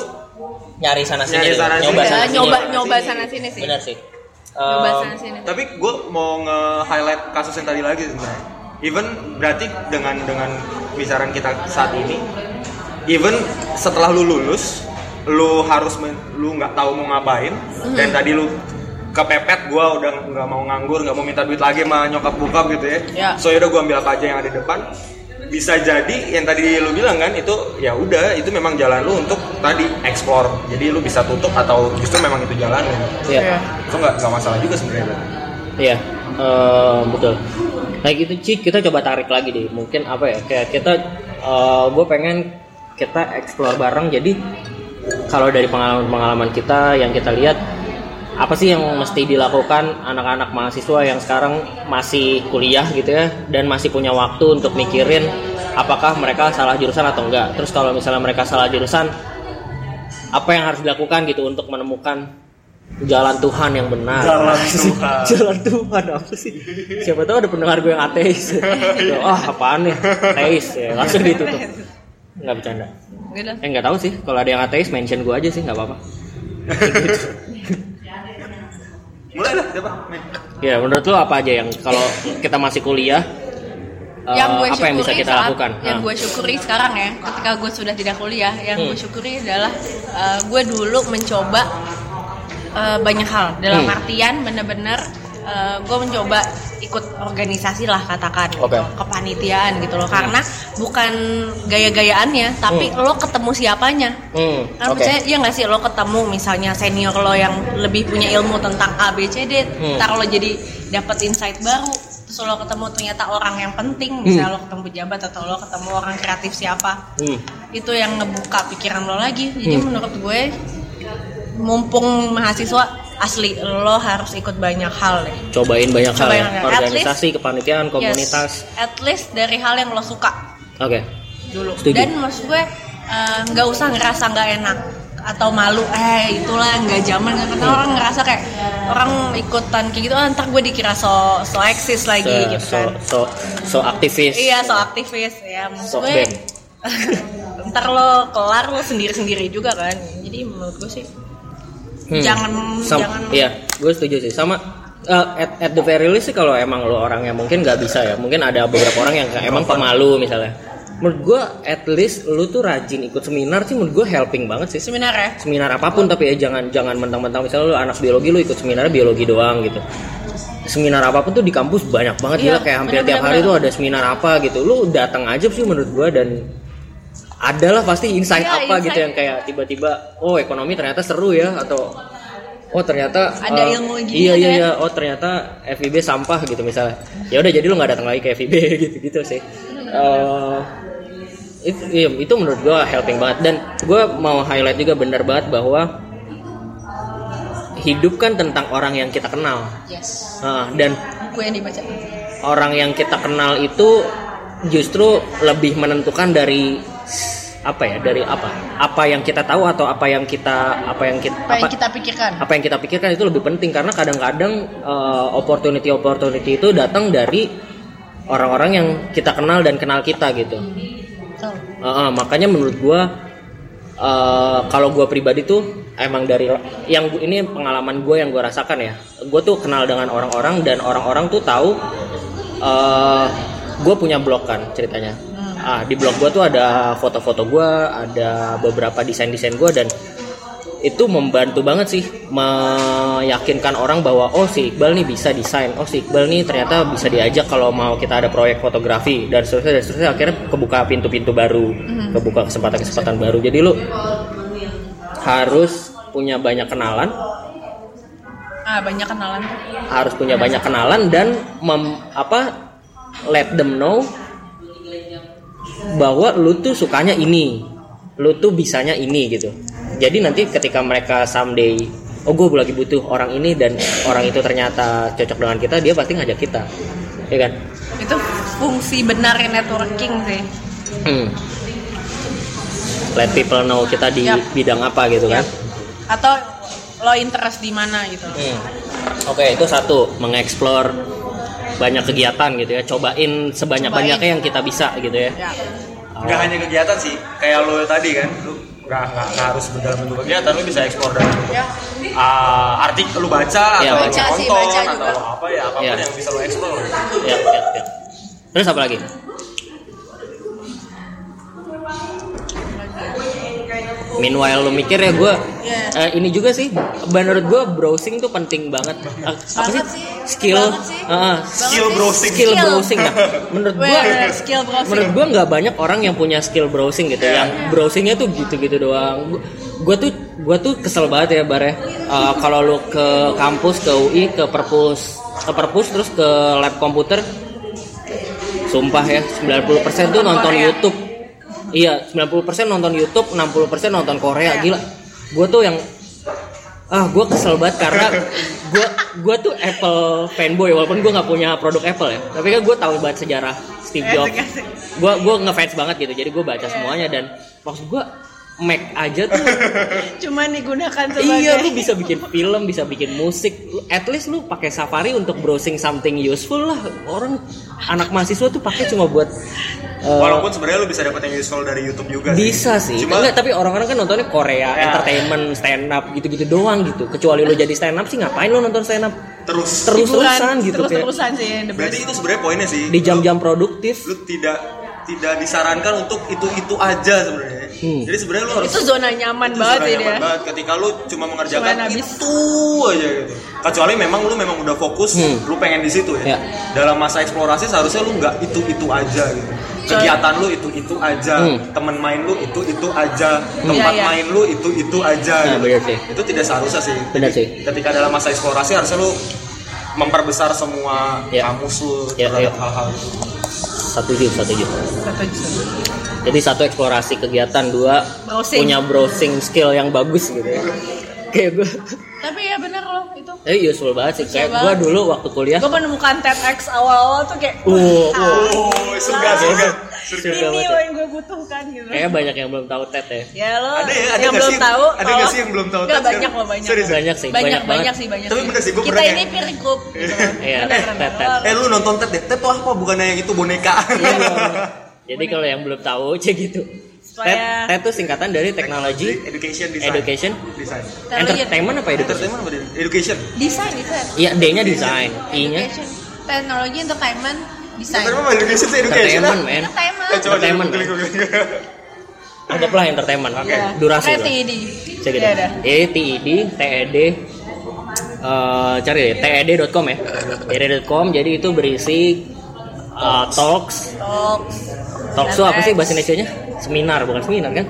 nyari sana sini Nyari sana nyoba sini. sana Ya, sini nyoba sana nyoba sini. sana sini sih. benar sih Nyoba Um. Tapi gue mau nge-highlight kasus yang tadi lagi sebenarnya. Even berarti dengan dengan pembicaraan kita saat ini, even setelah lu lulus, lu harus men- lu nggak tahu mau ngapain dan tadi lu kepepet gue udah nggak mau nganggur nggak mau minta duit lagi sama nyokap bokap gitu ya. Ya. so yaudah gue ambil apa aja yang ada di depan. Bisa jadi yang tadi lu bilang kan itu ya udah itu memang jalan lu untuk tadi explore. Jadi lu bisa tutup atau justru memang itu jalannya iya. Itu nggak nggak masalah juga sebenarnya. Iya. Eh, betul. Kayak gitu Ci. Kita coba tarik lagi deh. Mungkin apa ya? Kayak kita gue pengen kita explore bareng. Jadi kalau dari pengalaman-pengalaman kita yang kita lihat apa sih yang mesti dilakukan anak-anak mahasiswa yang sekarang masih kuliah gitu ya dan masih punya waktu untuk mikirin apakah mereka salah jurusan atau enggak. Terus kalau misalnya mereka salah jurusan apa yang harus dilakukan gitu untuk menemukan jalan Tuhan yang benar. Jalan Tuhan. jalan Tuhan apa sih? Siapa tahu ada pendengar gue yang ateis. oh, apaan nih? Ateis ya, langsung ditutup. Enggak bercanda. Gitu. Eh nggak tahu sih, kalau ada yang ateis mention gue aja sih nggak apa-apa. Mulai lah, siapa? Men. Ya, menurut lo apa aja yang kalau kita masih kuliah eh, yang gue apa yang bisa syukuri kita saat- lakukan? Yang Nah. gue syukuri sekarang ya, ketika gue sudah tidak kuliah, yang Hmm. gue syukuri adalah uh, gue dulu mencoba uh, banyak hal. Dalam Hmm. artian bener-bener uh, gue mencoba ikut organisasi lah katakan, Oke. kepanitiaan gitu loh. Karena bukan gaya-gayaannya, tapi lo ketemu siapanya. Hmm, Nah, oke. percaya iya nggak sih lo ketemu misalnya senior lo yang lebih punya ilmu tentang A B C D, Hmm. ntar lo jadi dapat insight baru. Terus lo ketemu ternyata orang yang penting, misalnya lo ketemu pejabat atau lo ketemu orang kreatif siapa, Hmm. itu yang ngebuka pikiran lo lagi. Jadi Hmm. menurut gue, mumpung mahasiswa asli lo harus ikut banyak hal deh. Cobain banyak hal Cobain ya. hal. At Organisasi, kepanitiaan, komunitas. Yes, at least dari hal yang lo suka Oke. dulu Setuju. dan maksud gue eh, nggak usah ngerasa nggak enak atau malu eh itulah nggak zaman karena Hmm. orang ngerasa kayak orang ikutan kayak gitu ah, ntar gue dikira so so eksis lagi So, gitu so, kan so, so aktivis. iya so aktivis ya So maksud gue band. ntar lo kelar lo sendiri sendiri juga kan jadi menurut gue sih Hmm. jangan Sam- jangan Iya, gue setuju sih. Sama uh, at, at the very least sih kalau emang lo orang yang mungkin nggak bisa ya. Mungkin ada beberapa orang yang emang pemalu misalnya. Menurut gue at least lo tuh rajin ikut seminar sih menurut gue helping banget sih. seminar ya Seminar apa pun tapi ya jangan jangan mentang-mentang misalnya lo anak biologi lo ikut seminar biologi doang gitu. Seminar apa pun tuh di kampus banyak banget Iya, gila kayak hampir bener-bener. tiap hari tuh ada seminar apa gitu. Lo datang aja sih menurut gue dan adalah pasti insight Iya, apa insight. gitu yang kayak tiba-tiba oh ekonomi ternyata seru ya atau oh ternyata Ada eh, ilmu iya iya aja. iya oh ternyata FIB sampah gitu misalnya. Ya udah jadi lu nggak datang lagi ke FIB gitu gitu sih. Eh, itu iya, itu menurut gua helping banget. Dan gua mau highlight juga bener banget bahwa hidup kan tentang orang yang kita kenal. Yes. Ah, dan buku yang dibaca. orang yang kita kenal itu justru lebih menentukan dari apa ya dari apa? Apa yang kita tahu atau apa yang kita apa yang kita apa yang kita pikirkan? apa yang kita pikirkan itu lebih penting karena kadang-kadang opportunity opportunity itu datang dari orang-orang yang kita kenal dan kenal kita gitu. Betul. Uh, uh, makanya menurut gua uh, kalau gua pribadi tuh emang dari yang ini pengalaman gue yang gua rasakan ya. Gue tuh kenal dengan orang-orang dan orang-orang tuh tahu uh, gue punya blog kan ceritanya ah di blog gua tuh ada foto-foto gua ada beberapa desain-desain gua dan itu membantu banget sih meyakinkan orang bahwa oh si Iqbal nih bisa desain. Oh si Iqbal nih ternyata bisa diajak kalau mau kita ada proyek fotografi. Dan seterusnya dan seterusnya akhirnya kebuka pintu-pintu baru kebuka kesempatan-kesempatan baru. Jadi lu harus punya banyak kenalan. Ah banyak kenalan. Harus punya banyak kenalan dan mem, apa let them know bahwa lu tuh sukanya ini. Lu tuh bisanya ini gitu. Jadi nanti ketika mereka someday oh gue lagi butuh orang ini dan orang itu ternyata cocok dengan kita dia pasti ngajak kita. Ya kan? Itu fungsi benarnya networking sih. Hmm. let people know kita di Yap. bidang apa gitu kan? Atau lo interest di mana gitu. Hmm. Oke, itu satu, mengeksplor banyak kegiatan gitu ya. Cobain sebanyak-banyaknya yang kita bisa gitu ya. ya nggak hanya kegiatan sih kayak lo tadi kan lu nggak harus dalam bentuk kegiatan lu bisa dalam bentuk ya uh, artikel lu baca Iya, atau baca nonton sih, baca atau apa ya apa pun Iya. yang bisa lu eksplor Ya, ya, ya. Terus apa lagi? Meanwhile lu mikir ya gue Iya. ini juga sih menurut gue browsing tuh penting banget. Eh, apa sih Banget sih, skill. Sih. uh, skill browsing. Skill Skill. browsing nah menurut gue Bener, skill browsing. menurut gue nggak banyak orang yang punya skill browsing gitu. Yang browsingnya tuh gitu-gitu doang. Gue tuh gue tuh kesel banget ya bar ya. Uh, kalau lu ke kampus ke UI ke perpus ke perpus terus ke lab komputer sumpah ya 90% tuh nonton. YouTube iya 90% nonton YouTube 60% nonton Korea gila. Gue tuh yang ah gue kesel banget karena gue gue tuh Apple fanboy walaupun gue nggak punya produk Apple ya. Tapi kan gue tahu banget sejarah Steve Jobs. Asik, asik. gue gue ngefans banget gitu jadi gue baca semuanya dan maksud gue Mac aja tuh. Cuma digunakan sebagai iya lu bisa bikin film bisa bikin musik. At least lu pakai Safari untuk browsing something useful lah. Orang anak mahasiswa tuh pakai cuma buat eh, Walaupun sebenarnya lu bisa dapat yang useful dari YouTube juga sih. bisa sih. Cuma Enggak, tapi orang-orang kan nontonnya Korea Ya. entertainment stand up gitu-gitu doang gitu. Kecuali lu jadi stand up sih ngapain lu nonton stand up terus. Terus-terusan gitu kayak. Terus-terusan sih berarti itu sebenarnya poinnya sih. di jam-jam produktif. lu tidak tidak disarankan untuk itu-itu aja sebenarnya. Hmm. Jadi sebenarnya lu harus Itu zona nyaman itu banget zona nyaman dia. banget ketika lu cuma mengerjakan habis. itu aja gitu. Kecuali memang lu memang udah fokus, Hmm. lu pengen di situ ya. Ya. Dalam masa eksplorasi seharusnya lu nggak itu itu aja gitu. Kegiatan lu itu itu aja, Hmm. temen main lu itu itu aja, tempat Iya, iya. main lu itu itu aja. Nah, gitu. bener sih. Itu tidak seharusnya sih. Jadi, sih. Ketika dalam masa eksplorasi harusnya lu memperbesar semua Ya. kamus lu Ya, terhadap ya. hal-hal itu. Satu jam satu jam Satu jadi satu eksplorasi kegiatan dua Browsing. punya browsing skill yang bagus gitu ya kayak gue Tapi ya bener loh itu. eh useful banget sih kayak gue dulu waktu kuliah Gue menemukan TEDx awal-awal tuh kayak Uh, uh. Oh, surga, surga. Surga ini loh ya. yang gue butuhkan gitu. kayaknya banyak yang belum tahu TED ya Ya lo Ada ya, ada yang belum sih- tahu. ada nggak tolong. sih yang belum tahu TED banyak loh banyak. Serius ya? banyak sih banyak banyak, sih banyak. Tapi sih. bener sih, gua Kita pernah ini kayak- peer group gitu. Iya, bener. TED. Eh lu nonton TED deh, TED tuh apa? Bukannya yang itu boneka. Iya. jadi kalau yang belum tahu cek gitu TED, Supaya- TED itu singkatan dari Technology Education Design. Education Design. Entertainment apa education Entertainment apa? Education. Desain, desain. iya D-nya design I-nya Education. Teknologi, entertainment, desain. Entertainment education sih education. entertainment men Entertainment. Eh, Entertainment, anggaplah entertainment Iya. durasi lah. TID. Cek gitu. Iya, dah. E T I D T E D eh, cari deh TED.com ya. TED.com jadi itu berisi uh, talks. Talks. Talks itu apa sih bahasa Indonesia-nya? Seminar bukan seminar kan?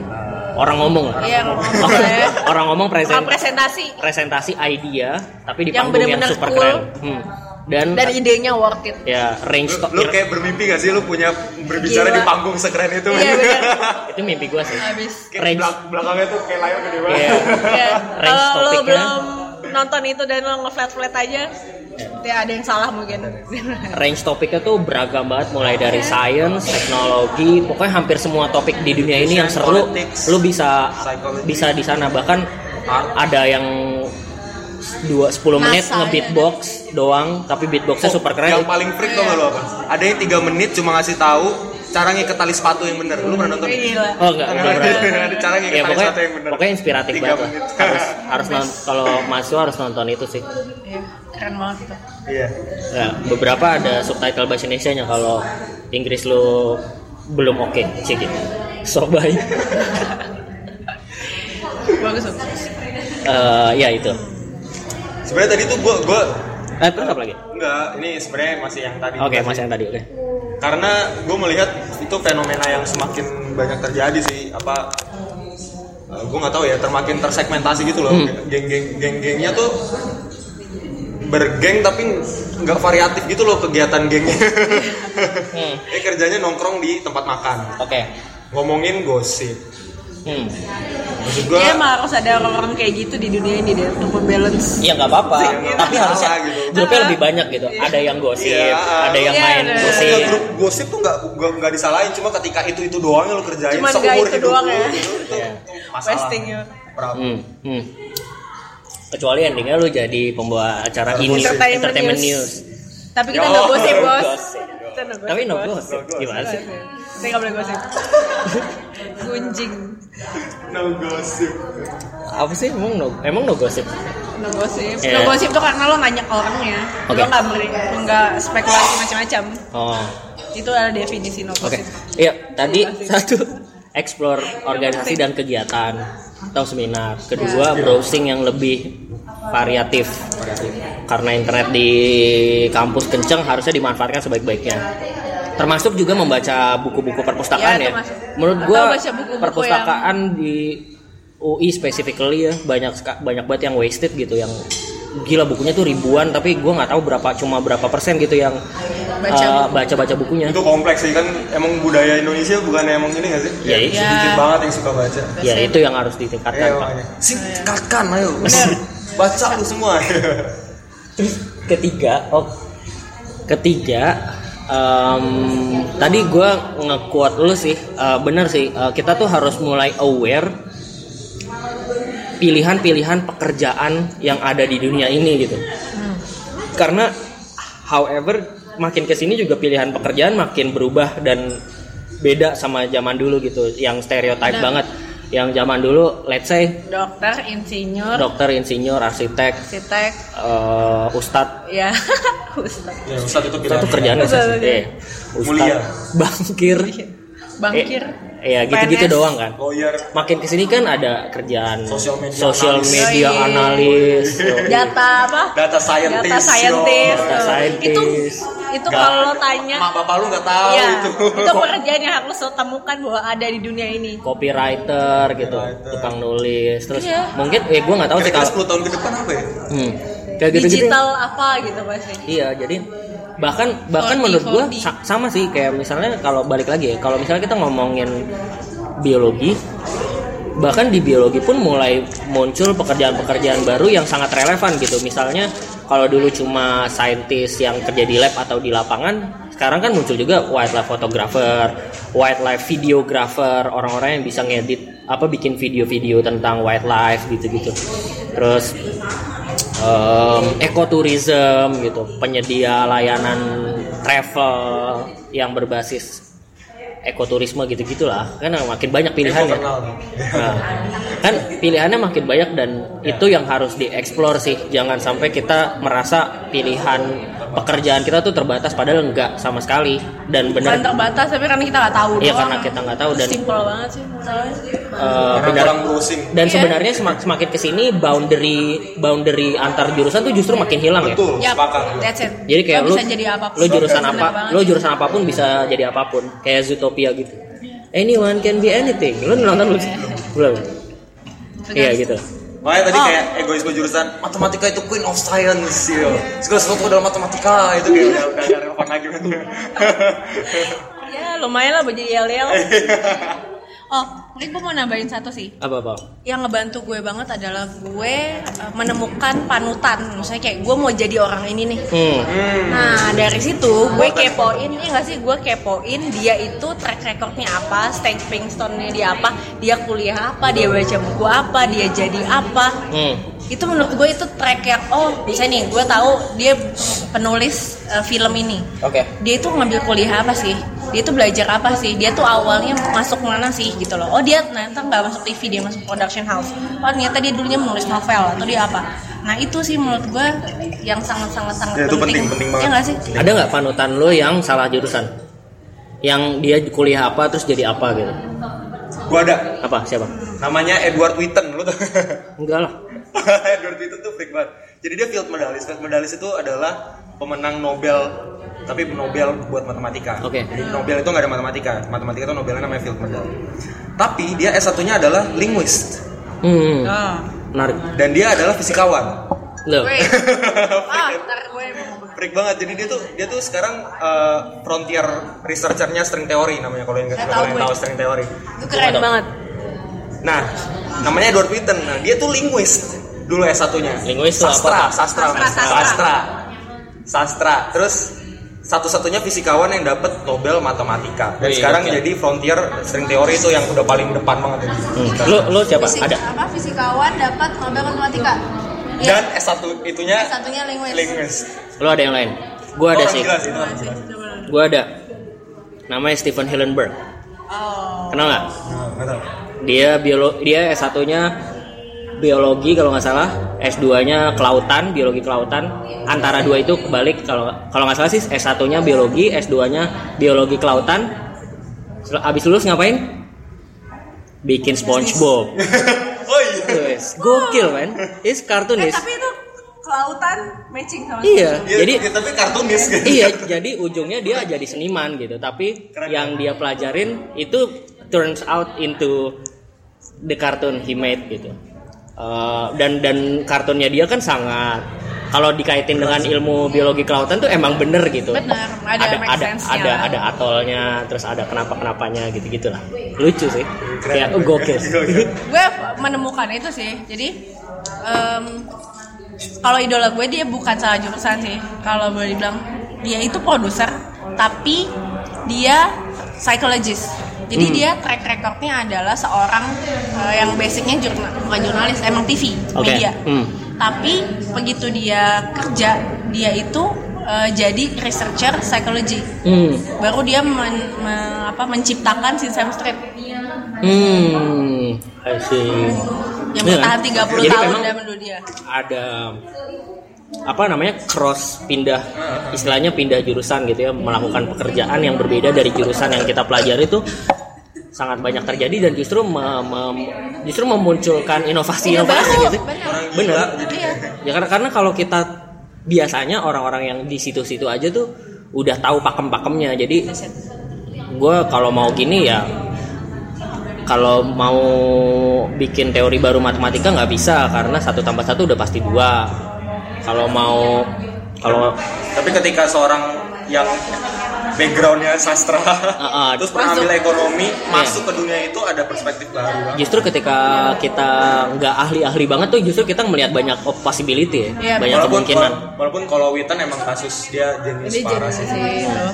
Orang ngomong. Iya, ngomong. Orang, orang ngomong Bukan present, presentasi. presentasi idea tapi di Yang panggung yang super cool. keren. Hmm. Dan, Dan idenya worth it. ya range Lu, lu kayak bermimpi gak sih lu punya berbicara Gila. di panggung sekeren itu? Iya, bener. itu mimpi gua sih. Habis. Kayak Range. belak- belakangnya tuh kayak layar gede banget. Iya. Iya. Range Kalau topiknya. belum nonton itu dan lo nge-flat-flat aja, ya ada yang salah mungkin. range topiknya tuh beragam banget mulai dari science, teknologi, pokoknya hampir semua topik di dunia ini yang seru lu bisa bisa di sana bahkan ada yang dua 10 menit NASA, nge-beatbox doang tapi beatboxnya super keren. Yang paling freak gak lu apa? Ada yang 3 menit cuma ngasih tahu cara ngiket tali sepatu yang bener. Lu pernah nonton? Gila. Oh enggak, enggak pernah. Ada cara ngiket Ya tali pokoknya, sepatu yang bener. pokoknya inspiratif Tiga banget lah. Harus harus non- kalau mahasiswa harus nonton itu sih. Iya, keren banget itu. Iya. Ya, beberapa ada subtitle bahasa Indonesia-nya kalau Inggris lu belum oke, sih gitu. So bye. Bagus, bagus. Eh, ya itu. Sebenarnya tadi tuh gua gua Eh, terus apa lagi? enggak, ini sebenarnya masih yang tadi. Oke, juga mas sih. yang tadi, oke. Karena gue melihat itu fenomena yang semakin banyak terjadi sih apa gue nggak tahu ya termakin tersegmentasi gitu loh Hmm. geng-geng geng-gengnya tuh bergeng tapi nggak variatif gitu loh kegiatan gengnya Hmm. eh kerjanya nongkrong di tempat makan Oke. ngomongin gosip Hmm. maksud gue Ya emang harus ada orang-orang kayak gitu di dunia ini deh untuk membalance. Iya nggak apa-apa, Iya, tapi harusnya gitu. grupnya lebih banyak gitu. Ada yang gosip, Iya. ada yang Iya, main ada. gosip. grup gosip tuh nggak nggak nggak disalahin cuma ketika itu itu doang yang lo kerjain Cuman nggak seumur itu hidup doang lo, ya. gitu, itu Iya. masalah Wasting ya. Problem. Hmm. Hmm. Kecuali endingnya lu jadi pembawa acara ini Entertainment entertainment news. news. Tapi kita Yo, nggak gosip bos. Tapi no gosip. Gimana sih? Kita nggak boleh gosip. Gunjing. No gosip Apa sih emang no emang no gosip? No gosip. Iya. No gosip tuh karena lo nanya ke orangnya. Oke. Lo nggak beri, nggak spekulasi macam-macam. Oh. Itu adalah definisi no Oke. gosip. Iya, tadi satu explore organisasi dan kegiatan atau seminar. Kedua, browsing yang lebih variatif. Karena internet di kampus kenceng harusnya dimanfaatkan sebaik-baiknya. Termasuk juga membaca buku-buku perpustakaan Ya, ya. termasuk. Menurut baca buku-buku perpustakaan di UI specifically ya banyak banyak banget yang wasted gitu yang gila bukunya tuh ribuan tapi gua nggak tahu berapa cuma berapa persen gitu yang Baca eh, buku. baca-baca bukunya. itu kompleks sih kan emang budaya Indonesia bukan emang ini gak sih Ya, Ya, iya. sedikit banget yang suka baca Ya itu yang harus ditingkatkan Iya Pak. makanya singkatkan ayo Bener. baca lu semua Terus ketiga, oh ketiga, em, tadi gue nge-quote lu sih, eh, bener sih, eh, kita tuh harus mulai aware pilihan-pilihan pekerjaan yang ada di dunia ini gitu. Karena, however, makin ke sini juga pilihan pekerjaan makin berubah dan beda sama zaman dulu gitu, yang stereotype Benar. banget. Yang zaman dulu, let's say dokter insinyur dokter, insinyur, arsitek, arsitek eh, ustadz ya Ustaz. ya Ustaz itu Itu tuh kerjaan iya. Eh, ustad, Mulia. bangkir. Bangkir Eh, ya gitu-gitu doang kan. lawyer Makin ke sini kan ada kerjaan Sosial media sosial analis. media Yoi. analis. yoi. data apa data scientist data scientist, Data scientist. itu itu kalau lo tanya mak bapak lu nggak tahu ya itu itu pekerjaan yang harus lo temukan bahwa ada di dunia ini Copywriter gitu, Copywriter. tukang nulis. Terus Iya. mungkin eh gue nggak tahu sih kira-kira kalau 10 tahun ke depan apa ya hmm, kayak digital apa gitu pasti Iya, jadi bahkan bahkan 4D, menurut gua 4D. sa- sama sih kayak misalnya kalau balik lagi ya, kalau misalnya kita ngomongin biologi bahkan di biologi pun mulai muncul pekerjaan-pekerjaan baru yang sangat relevan gitu. Misalnya kalau dulu cuma saintis yang kerja di lab atau di lapangan, sekarang kan muncul juga wildlife photographer, wildlife videographer, orang-orang yang bisa ngedit apa bikin video-video tentang wildlife gitu-gitu. Terus um, ekoturism gitu penyedia layanan travel yang berbasis ekoturisme gitu gitulah kan makin banyak pilihannya. Nah, kan pilihannya makin banyak dan itu yang harus dieksplor sih. Jangan sampai kita merasa pilihan pekerjaan kita tuh terbatas padahal enggak sama sekali dan bukan benar terbatas tapi karena kita nggak tahu Iya, doang. karena kita nggak tahu dan- simpel banget sih masalahnya eh, Karena benar browsing dan Iya. sebenarnya semak- semakin ke sini boundary boundary antar jurusan tuh justru makin hilang ya betul sepakat that's it Jadi kayak Lo lu, bisa jadi apa pun lu jurusan apa, lu jurusan apa pun bisa jadi apa pun. Kayak Zootopia gitu. Anyone can be anything. Lu nonton belum? Belum. Iya gitu. Makanya tadi Oh. kayak egoisme jurusan matematika itu queen of science gitu. Segala sesuatu adalah matematika itu kayak udah udah gak relevan lagi kan. ya lumayan lah buat jadi yel-yel oh mungkin gue mau nambahin satu sih Apa apa? yang ngebantu gue banget adalah gue uh, menemukan panutan misalnya kayak gue mau jadi orang ini nih Hmm. Nah dari situ gue kepoin, ya nggak sih gue kepoin dia itu track recordnya apa, stepping stone-nya dia apa, dia kuliah apa, dia baca buku apa, dia jadi apa. Hmm. Itu menurut gue itu track yang oh misalnya nih gue tahu dia penulis uh, film ini. Oke. Dia itu ngambil kuliah apa sih? Dia itu belajar apa sih? Dia tuh awalnya masuk mana sih gitu loh. Oh dia ternyata nggak masuk TV, dia masuk production house. Oh ternyata dia dulunya menulis novel atau dia apa? Nah itu sih menurut gue yang sangat-sangat sangat Ya, itu penting, penting banget. Ya nggak sih? Ada nggak panutan lu yang salah jurusan? Yang dia kuliah apa terus jadi apa gitu? Gua ada Apa? Siapa? namanya Edward Witten lu tuh. Enggak lah. Edward Witten tuh freak banget. Jadi dia field medalist. Field medalist itu adalah pemenang Nobel tapi Nobel buat matematika. Oke. Jadi Nobel itu nggak ada matematika. Matematika itu Nobelnya namanya field medal. Tapi dia S1-nya adalah linguist Hmm. Oh. Menarik. dan dia adalah fisikawan. Loh. Ah, Freak banget. Jadi dia tuh dia tuh sekarang uh, frontier researchernya string theory namanya kalau yang nggak tahu yang tahu string theory. itu keren banget. Nah, namanya Edward Witten. Nah, dia tuh linguist dulu S1-nya. Linguist tuh sastra, apa, Sastra, sastra, sastra. sastra. Sastra. Terus satu-satunya fisikawan yang dapat Nobel matematika. Dan Wih, sekarang oke. jadi frontier string theory itu yang udah paling depan banget. Hmm. Lu lu siapa? Fisik- Ada. Apa fisikawan dapat Nobel matematika? Dan S1 itunya satunya linguist. linguist. Lu ada yang lain? Gua ada Orang sih. itu. Gua ada. Namanya Stephen Hillenburg. Oh. Kenal nggak? Nah, tahu. Dia biolo dia S1-nya biologi kalau nggak salah, S2-nya kelautan, biologi kelautan. Antara dua itu kebalik kalau kalau nggak salah sih S1-nya biologi, S2-nya biologi kelautan. Abis lulus ngapain? Bikin SpongeBob. oh iya. Wes, Gokil man. Is Eh, kartunis. tapi itu kelautan matching sama Iya, Iya, jadi iya, tapi kartunis gitu. iya, jadi ujungnya dia jadi seniman gitu. Tapi Keren. yang dia pelajarin itu turns out into the cartoon he made gitu. Eh, dan dan kartunnya dia kan sangat kalau dikaitin dengan ilmu biologi kelautan tuh emang bener gitu. Bener, ada ada make ada ada, ada atolnya terus ada kenapa kenapanya gitu gitulah lucu sih. Kayak oh, gokil. Gue menemukan itu sih. Jadi em, kalau idola gue dia bukan salah jurusan sih. Kalau boleh dibilang dia itu produser tapi dia psychologist jadi Hmm. dia track recordnya adalah seorang eh, yang basicnya jurnal, bukan jurnalis emang TV Oke. media Hmm. tapi begitu dia kerja dia itu eh, jadi researcher psychology hmm baru dia men- me- apa, menciptakan Sesame Street hmm I see yang Iya bertahan kan? 30 Jadi tahun dalam dunia ada apa namanya cross pindah istilahnya pindah jurusan gitu ya melakukan pekerjaan yang berbeda dari jurusan yang kita pelajari itu sangat banyak terjadi dan justru me- me- justru memunculkan inovasi-inovasi gitu. benar. Bener. Iya. Ya karena karena kalau kita biasanya orang-orang yang di situ-situ aja tuh udah tahu pakem-pakemnya. Jadi gue kalau mau gini ya kalau mau bikin teori baru matematika nggak bisa karena satu tambah satu udah pasti dua kalau mau kalau Tapi ketika seorang yang backgroundnya sastra, ah. terus mengambil Masuk. ekonomi, Iya. masuk ke dunia itu ada perspektif baru. Bang. justru ketika kita nggak ahli-ahli banget tuh justru kita melihat banyak possibility ya Iya, banyak walaupun kemungkinan walaupun kalau Witan emang kasus dia jenis Ini parah jenis sih. sih itu.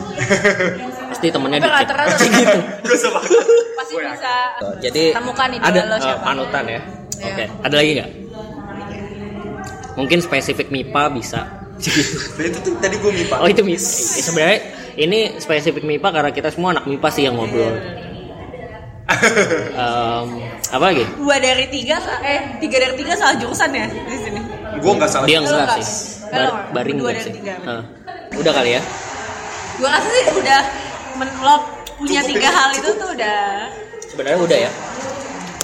pasti temennya dikit gitu pasti bisa jadi temukan ada siapa. panutan ya Iya. oke ada lagi nggak mungkin spesifik MIPA bisa Dan itu tuh tadi gue mipa. oh itu MIPA sebenarnya ini spesifik MIPA karena kita semua anak MIPA sih yang ngobrol. Em, apa lagi? Dua dari tiga eh tiga dari tiga salah jurusan ya di sini? Gue nggak salah. dia enggak enggak? sih. Bar- baring Dua dari sih. tiga. Hah. udah kali ya? Gue rasa sih udah men- lo punya tiga hal itu tuh udah sebenarnya udah ya.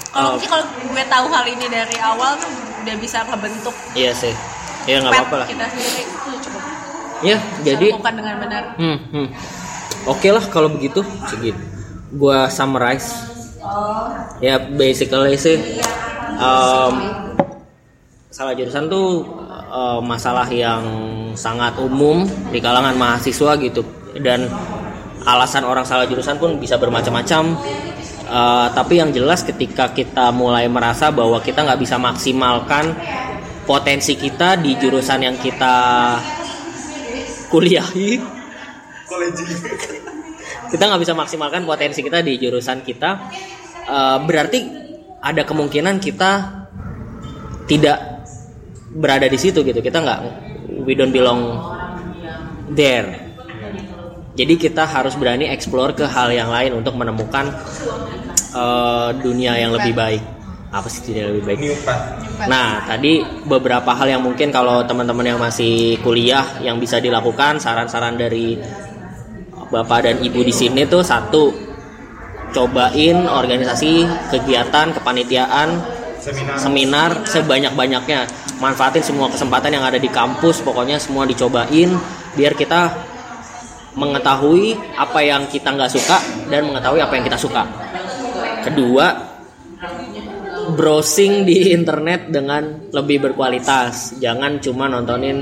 Kalau mungkin kalau gue tahu hal ini dari awal tuh udah bisa kebentuk iya sih. Ya nggak apa-apa lah. kita sendiri. Itu cukup ya jadi temukan dengan benar. Hmm, hmm. oke lah kalau begitu segitu gua summarize. Ya basically sih em, salah jurusan tuh eh, masalah yang sangat umum di kalangan mahasiswa gitu. Dan alasan orang salah jurusan pun bisa bermacam-macam. Eh, tapi yang jelas ketika kita mulai merasa bahwa kita nggak bisa maksimalkan potensi kita di jurusan yang kita kuliahi kita nggak bisa maksimalkan potensi kita di jurusan kita. Eh, berarti ada kemungkinan kita tidak berada di situ gitu. Kita nggak we don't belong there. Jadi kita harus berani explore ke hal yang lain untuk menemukan eh, dunia yang lebih baik apa sih tidak lebih baik New path. Nah, tadi beberapa hal yang mungkin kalau teman-teman yang masih kuliah yang bisa dilakukan, saran-saran dari Bapak dan Ibu di sini tuh satu, cobain organisasi, kegiatan, kepanitiaan, Seminar. seminar sebanyak-banyaknya. Manfaatin semua kesempatan yang ada di kampus, pokoknya semua dicobain biar kita mengetahui apa yang kita nggak suka dan mengetahui apa yang kita suka. Kedua, browsing di internet dengan lebih berkualitas. Jangan cuma nontonin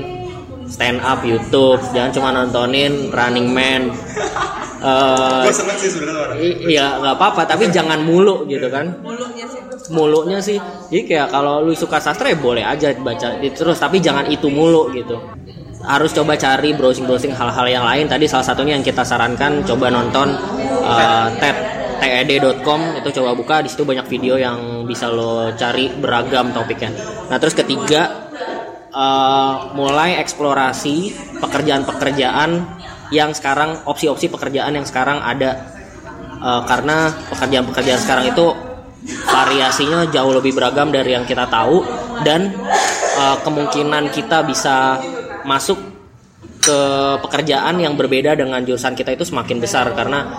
stand up YouTube, jangan cuma nontonin Running Man. Eh, Gue seneng sih sebenarnya orang. i- iya nggak apa-apa, tapi jangan mulu gitu kan. mulutnya sih Mulunya sih, jadi kayak kalau lu suka sastra ya boleh aja baca terus, tapi jangan itu mulu gitu. Harus coba cari browsing-browsing hal-hal yang lain. Tadi salah satunya yang kita sarankan coba nonton uh, TED TED.com itu coba buka di situ banyak video yang bisa lo cari beragam topiknya. Nah terus ketiga uh, mulai eksplorasi pekerjaan-pekerjaan yang sekarang opsi-opsi pekerjaan yang sekarang ada Uh, karena pekerjaan-pekerjaan sekarang itu variasinya jauh lebih beragam dari yang kita tahu dan uh, kemungkinan kita bisa masuk ke pekerjaan yang berbeda dengan jurusan kita itu semakin besar karena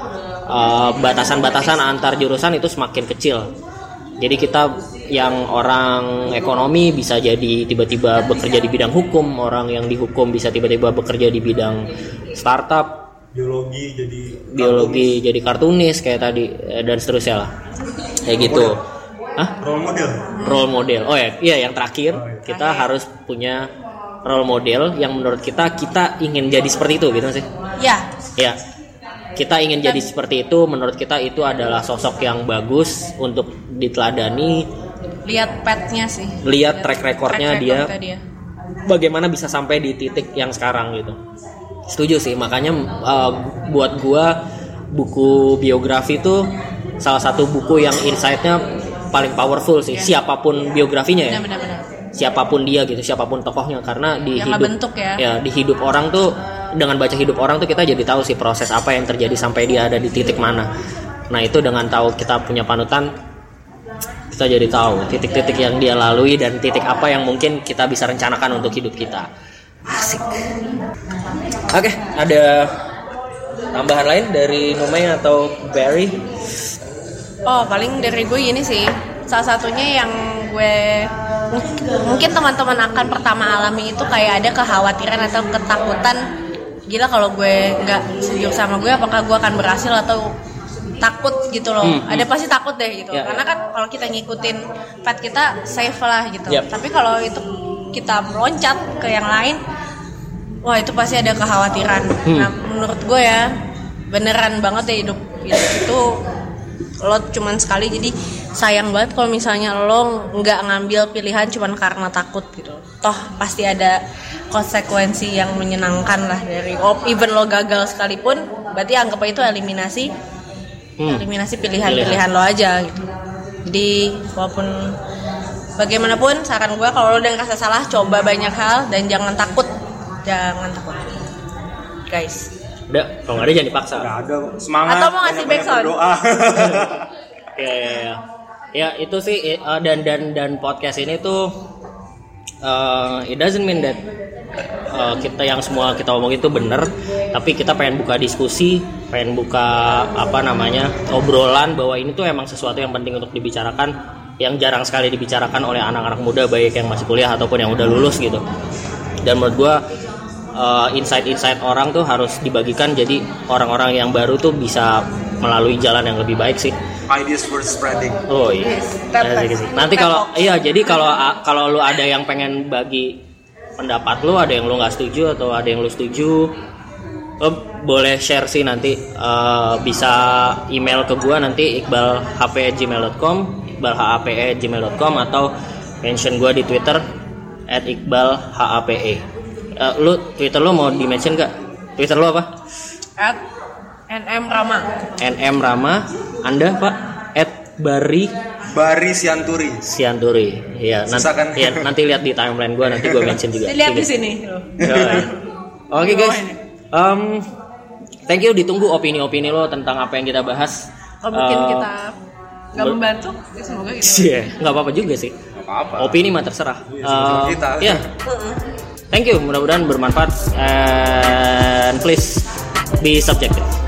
uh, batasan-batasan antar jurusan itu semakin kecil. Jadi kita yang orang ekonomi bisa jadi tiba-tiba bekerja di bidang hukum, orang yang di hukum bisa tiba-tiba bekerja di bidang startup, Biologi jadi biologi jadi kartunis kayak tadi eh, dan seterusnya lah. Kayak gitu. Hah? role model. role model. Oh ya. Iya yang terakhir Oh, iya. kita harus punya role model yang menurut kita kita ingin jadi seperti itu gitu sih? Ya ya kita ingin jadi seperti itu. Menurut kita itu adalah sosok yang bagus untuk diteladani. Lihat petnya sih. Lihat track recordnya dia, recordnya dia. bagaimana bisa sampai di titik yang sekarang gitu. Setuju sih. Makanya uh, buat gua buku biografi itu salah satu buku yang insightnya paling powerful sih. Siapa pun biografinya ya. Benar-benar. Siapa pun dia gitu. Siapa pun tokohnya. Karena di Yang hidup ngebentuk ya. di hidup orang tuh dengan baca hidup orang tuh kita jadi tahu sih proses apa yang terjadi sampai dia ada di titik mana. Nah itu dengan tahu kita punya panutan kita jadi tahu titik-titik yang dia lalui dan titik apa yang mungkin kita bisa rencanakan untuk hidup kita. Asik. Oke ada tambahan lain dari Numei atau Barry? Oh, paling dari gue ini sih. Salah satunya yang gue mungkin teman-teman akan pertama alami itu kayak ada kekhawatiran atau ketakutan gila kalau gue nggak sejuk sama gue apakah gue akan berhasil atau takut gitu loh. Hmm, ada pasti takut deh gitu. Ya, karena kan kalau kita ngikutin pet kita safe lah gitu. Yep. tapi kalau itu kita meloncat ke yang lain wah itu pasti ada kekhawatiran. Hmm. nah menurut gue ya beneran banget ya hidup. Hidup itu lo cuman sekali jadi sayang banget kalau misalnya lo nggak ngambil pilihan cuman karena takut gitu toh pasti ada konsekuensi yang menyenangkan lah dari oh, even lo gagal sekalipun berarti anggap aja itu eliminasi Hmm. eliminasi pilihan-pilihan lo aja gitu jadi walaupun bagaimanapun saran gue kalau lo udah ngerasa salah coba banyak hal dan jangan takut jangan takut guys udah kalau nggak ada jangan dipaksa Nggak ada semangat. Atau mau ngasih backsound? berdoa. ya, ya, ya. Ya itu sih eh, dan dan dan podcast ini tuh eh, it doesn't mean that eh, kita yang semua kita omong itu benar tapi kita pengen buka diskusi pengen buka apa namanya obrolan bahwa ini tuh emang sesuatu yang penting untuk dibicarakan yang jarang sekali dibicarakan oleh anak-anak muda baik yang masih kuliah ataupun yang udah lulus gitu. Dan menurut gua eh, insight-insight orang tuh harus dibagikan jadi orang-orang yang baru tuh bisa melalui jalan yang lebih baik sih Ideas worth spreading. Oh iya. Step Ya, back. gitu. Nanti kalau iya jadi kalau kalau lu ada yang pengen bagi pendapat lu, ada yang lu nggak setuju atau ada yang lu setuju, lo boleh share sih nanti Eh, bisa email ke gua nanti iqbalhp@gmail.com, iqbalhap@gmail.com atau mention gua di Twitter @iqbalhape. Eh, lu Twitter lu mau di mention gak? Twitter lu apa? at NM Rama NM Rama, Anda Pak? At Bari Bari Sianturi. Sianturi. Iya, nanti, kan? iya, nanti lihat di timeline gue nanti gue mention juga. dilihat di sini. Oke guys. Um, thank you ditunggu opini-opini lo tentang apa yang kita bahas. kalau mungkin Uh, kita nggak membantu ya semoga gitu Iya, nggak apa-apa juga sih. Apa-apa. Opini mah terserah. Iya, sama-sama Uh, kita. Iya. Thank you, mudah-mudahan bermanfaat and please be subjective.